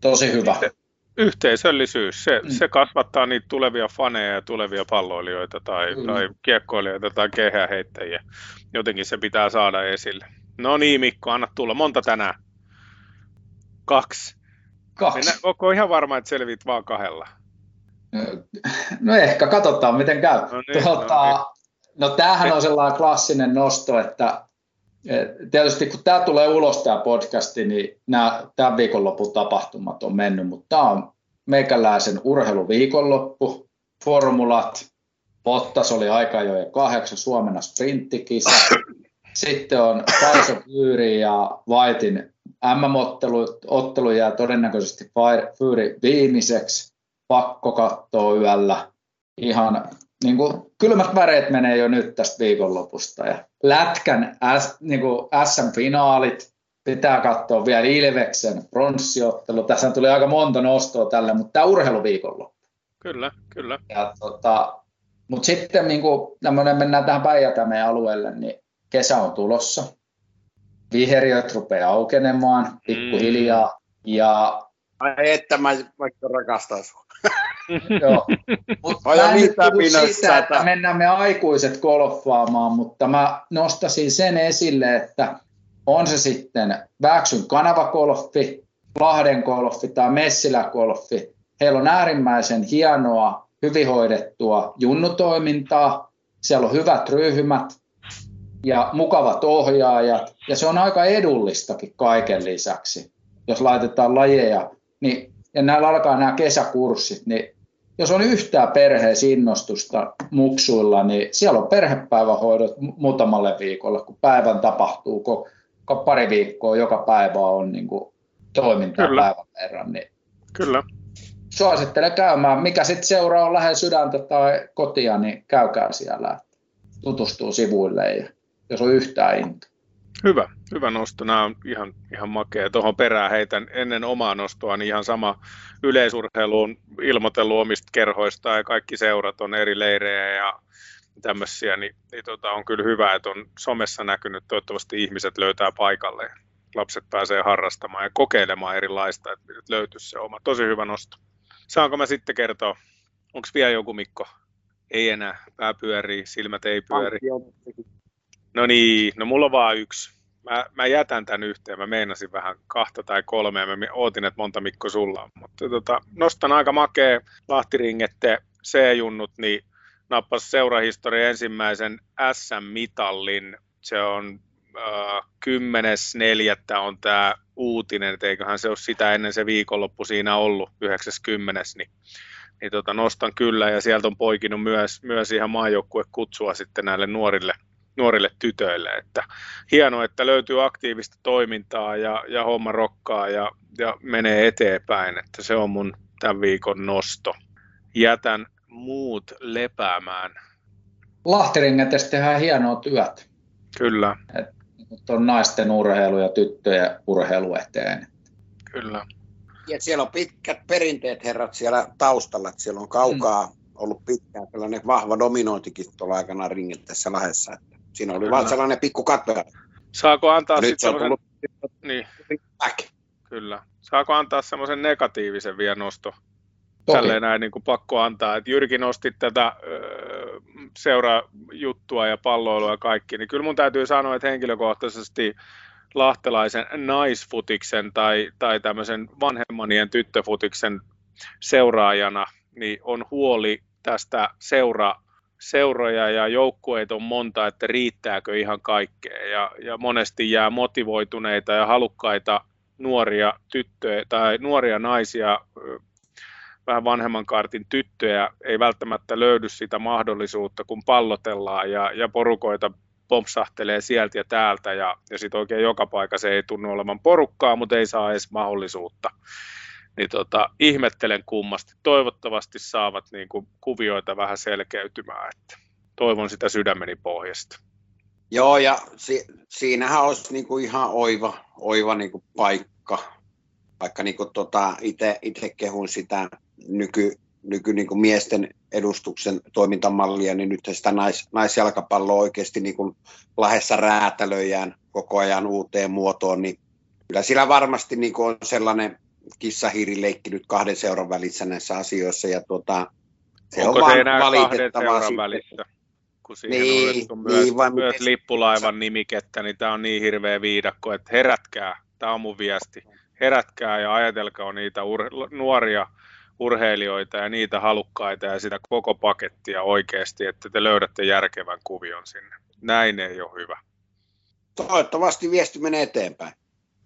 tosi hyvä. Yhte, yhteisöllisyys, se, mm. se kasvattaa niitä tulevia faneja ja tulevia palloilijoita tai, mm. tai kiekkoilijoita tai kehäheittäjiä. Jotenkin se pitää saada esille. No niin Mikko, anna tulla. Monta tänään? Kaksi. Kaksi. Mennä, onko ihan varma, että selvit vaan kahdella? No ehkä, katsotaan miten käy. No niin, tuota, no, niin. no tämähän on sellainen klassinen nosto, että tietysti kun tämä tulee ulos tämä podcasti, niin nämä tämän viikonlopun tapahtumat on mennyt, mutta tämä on meikäläisen urheiluviikonloppu, formulat, Bottas oli aika jo kahdeksan Suomena sprinttikisa, sitten on Tyson Fury ja Whitein MM-ottelu jää todennäköisesti Fury viimeiseksi, pakko katsoa yöllä. Ihan niin kuin, kylmät väreet menee jo nyt tästä viikonlopusta. Ja Lätkän S, niin kuin SM-finaalit, pitää katsoa vielä Ilveksen pronssiottelu. Tässä tuli aika monta nostoa tälle, mutta tämä urheiluviikonloppu. Kyllä, kyllä. Ja, tota, mutta sitten niin kuin, mennään tähän päijät alueelle, niin kesä on tulossa viheriöt rupeaa aukenemaan pikkuhiljaa. Mm. Ja... Ai että mä vaikka rakastan sua. Joo. Mut mä en nyt puhu siitä, että mennään me aikuiset golfaamaan, mutta mä nostasin sen esille, että on se sitten Väksyn kanavakolfi, Lahden golfi tai Messilä-golfi, heillä on äärimmäisen hienoa, hyvin hoidettua junnutoimintaa, siellä on hyvät ryhmät ja mukavat ohjaajat, ja se on aika edullistakin kaiken lisäksi, jos laitetaan lajeja, niin, ja näillä alkaa nämä kesäkurssit, niin jos on yhtään perheen innostusta muksuilla, niin siellä on perhepäivähoidot muutamalle viikolle, kun päivän tapahtuu, kun pari viikkoa joka päivä on niin kuin toimintaa Kyllä. päivän verran. Niin Kyllä. Suosittelen käymään. Mikä sitten seuraa on lähellä sydäntä tai kotia, niin käykää siellä. Tutustuu sivuille, ja, jos on yhtään into. Hyvä, hyvä nosto. Nämä on ihan, ihan makea. Tuohon perään heitän ennen omaa nostoa, niin ihan sama yleisurheiluun ilmoitellut omista kerhoista ja kaikki seurat on eri leirejä ja tämmöisiä, niin, niin tota, on kyllä hyvä, että on somessa näkynyt. Toivottavasti ihmiset löytää paikalle. Lapset pääsee harrastamaan ja kokeilemaan erilaista, että nyt löytyisi se oma. Tosi hyvä nosto. Saanko mä sitten kertoa? Onko vielä joku Mikko? Ei enää. Pää pyörii, silmät ei pyöri. No niin, no mulla on vaan yksi. Mä, mä jätän tämän yhteen. Mä meinasin vähän kahta tai kolmea. Mä ootin, että monta Mikko sulla on. Mutta tota, nostan aika makea Lahtiringette C-junnut, niin nappasi seurahistoria ensimmäisen SM-mitallin. Se on äh, 10.4. on tämä uutinen, että eiköhän se ole sitä ennen se viikonloppu siinä ollut, 90. Niin, niin tota, nostan kyllä ja sieltä on poikinut myös, myös ihan maajoukkue kutsua sitten näille nuorille, nuorille tytöille. Että hienoa, että löytyy aktiivista toimintaa ja, ja homma rokkaa ja, ja menee eteenpäin, että se on mun tämän viikon nosto. Jätän muut lepäämään. Lahtiringetes tehdään hienoa työt. Kyllä. Et, on naisten urheilu ja tyttöjen urheilu eteen. Kyllä. Ja siellä on pitkät perinteet herrat siellä taustalla, että siellä on kaukaa mm. ollut pitkään sellainen vahva dominointikin tuolla aikana ringin tässä lahdessa. Siinä oli vain sellainen pikku katto. Saako antaa sitten semmoisen... Niin. Kyllä. Saako antaa semmoisen negatiivisen vielä nosto Toki. tälleen näin niin kuin pakko antaa. Et Jyrki nosti tätä öö, seurajuttua ja palloilua ja kaikki, niin kyllä mun täytyy sanoa, että henkilökohtaisesti lahtelaisen naisfutiksen tai, tai tämmöisen vanhemmanien tyttöfutiksen seuraajana, niin on huoli tästä seura, seuroja ja joukkueita on monta, että riittääkö ihan kaikkea. Ja, ja monesti jää motivoituneita ja halukkaita nuoria tyttöjä tai nuoria naisia vähän vanhemman kaartin tyttöjä ei välttämättä löydy sitä mahdollisuutta, kun pallotellaan ja, ja porukoita pompsahtelee sieltä ja täältä ja, ja sitten oikein joka paikassa ei tunnu olevan porukkaa, mutta ei saa edes mahdollisuutta. Niin tota, ihmettelen kummasti. Toivottavasti saavat niin kuin, kuvioita vähän selkeytymään. Että toivon sitä sydämeni pohjasta. Joo, ja si- siinähän olisi niin kuin ihan oiva, oiva niin kuin paikka. Vaikka niin kuin tota, itse kehun sitä nyky, nyky niin kuin miesten edustuksen toimintamallia, niin nyt sitä nais, naisjalkapalloa oikeasti niin kuin lahessa räätälöjään koko ajan uuteen muotoon, niin kyllä sillä varmasti niin kuin on sellainen kissahiirileikki nyt kahden seuran välissä näissä asioissa, ja tuota, se Onko on se enää kahden seuran välissä? kun siihen niin, on niin, myös, niin, myös lippulaivan nimikettä, niin tämä on niin hirveä viidakko, että herätkää, tämä on mun viesti, herätkää ja ajatelkaa niitä ur- nuoria urheilijoita ja niitä halukkaita ja sitä koko pakettia oikeasti, että te löydätte järkevän kuvion sinne. Näin ei ole hyvä. Toivottavasti viesti menee eteenpäin.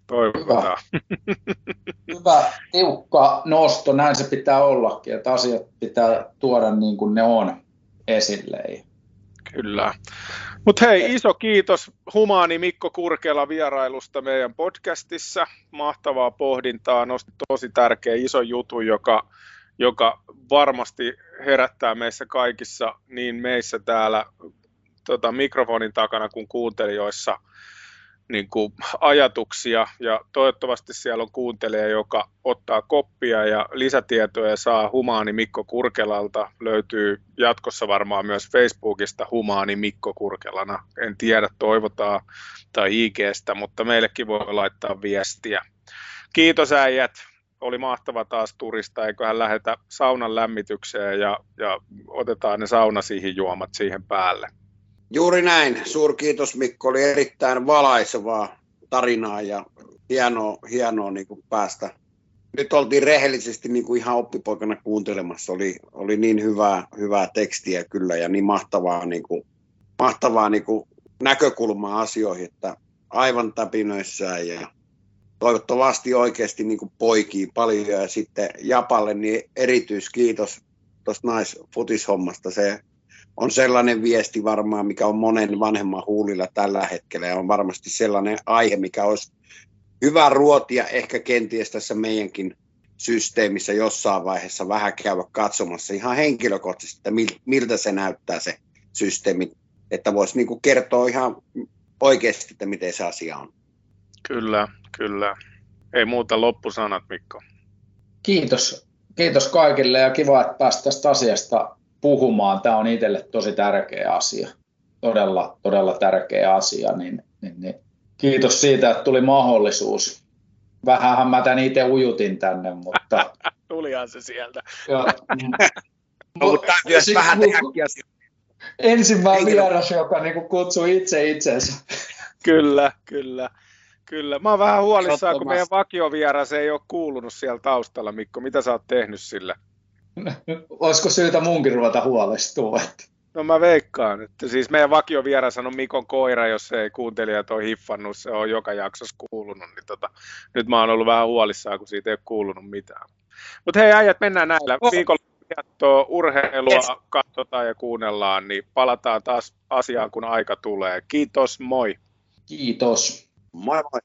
Toivotaan. Hyvä. hyvä, tiukka nosto, näin se pitää ollakin, että asiat pitää tuoda niin kuin ne on esille. Kyllä. Mutta hei, iso kiitos Humaani Mikko Kurkela vierailusta meidän podcastissa. Mahtavaa pohdintaa, nosti tosi tärkeä iso jutu, joka, joka varmasti herättää meissä kaikissa, niin meissä täällä tota, mikrofonin takana kuin kuuntelijoissa niin kuin ajatuksia ja toivottavasti siellä on kuuntelija, joka ottaa koppia ja lisätietoja saa Humaani Mikko Kurkelalta. Löytyy jatkossa varmaan myös Facebookista Humaani Mikko Kurkelana. En tiedä, toivotaan tai IGstä, mutta meillekin voi laittaa viestiä. Kiitos äijät. Oli mahtava taas turista, eiköhän lähetä saunan lämmitykseen ja, ja otetaan ne saunasihin juomat siihen päälle. Juuri näin. Suurkiitos Mikko, oli erittäin valaisevaa tarinaa ja hienoa, hienoa niin kuin päästä. Nyt oltiin rehellisesti niin kuin ihan oppipoikana kuuntelemassa. Oli, oli niin hyvää, hyvää tekstiä kyllä ja niin mahtavaa, niin kuin, mahtavaa niin kuin näkökulmaa asioihin, että aivan täpinöissään ja toivottavasti oikeasti niin kuin poikii paljon ja sitten Japalle niin erityiskiitos tuosta naisfutishommasta. Se on sellainen viesti varmaan, mikä on monen vanhemman huulilla tällä hetkellä ja on varmasti sellainen aihe, mikä olisi hyvä ruotia ehkä kenties tässä meidänkin systeemissä jossain vaiheessa vähän käydä katsomassa ihan henkilökohtaisesti, että miltä se näyttää se systeemi, että voisi niin kertoa ihan oikeasti, että miten se asia on. Kyllä, kyllä. Ei muuta loppusanat, Mikko. Kiitos. Kiitos kaikille ja kiva, että pääsit tästä asiasta puhumaan. Tämä on itselle tosi tärkeä asia. Todella, todella tärkeä asia. Niin, niin, niin. Kiitos siitä, että tuli mahdollisuus. Vähänhän mä tämän itse ujutin tänne, mutta... Tulihan se sieltä. Joo. no, mutta täytyy vähän tehdä Ensimmäinen vieras, joka niin kutsui itse itsensä. Kyllä, kyllä. Kyllä. Mä oon vähän huolissaan, kun meidän vakiovieras ei ole kuulunut siellä taustalla. Mikko, mitä sä oot tehnyt sillä? Olisiko syytä munkin ruveta huolestua? No mä veikkaan, että siis meidän vakiovieras on Mikon koira, jos ei kuuntelijat ole hiffannut, se on joka jaksossa kuulunut, niin tota, nyt mä oon ollut vähän huolissaan, kun siitä ei ole kuulunut mitään. Mutta hei äijät, mennään näillä. Oh. Viikolla urheilua yes. katsotaan ja kuunnellaan, niin palataan taas asiaan, kun aika tulee. Kiitos, moi. Kiitos. Moi moi.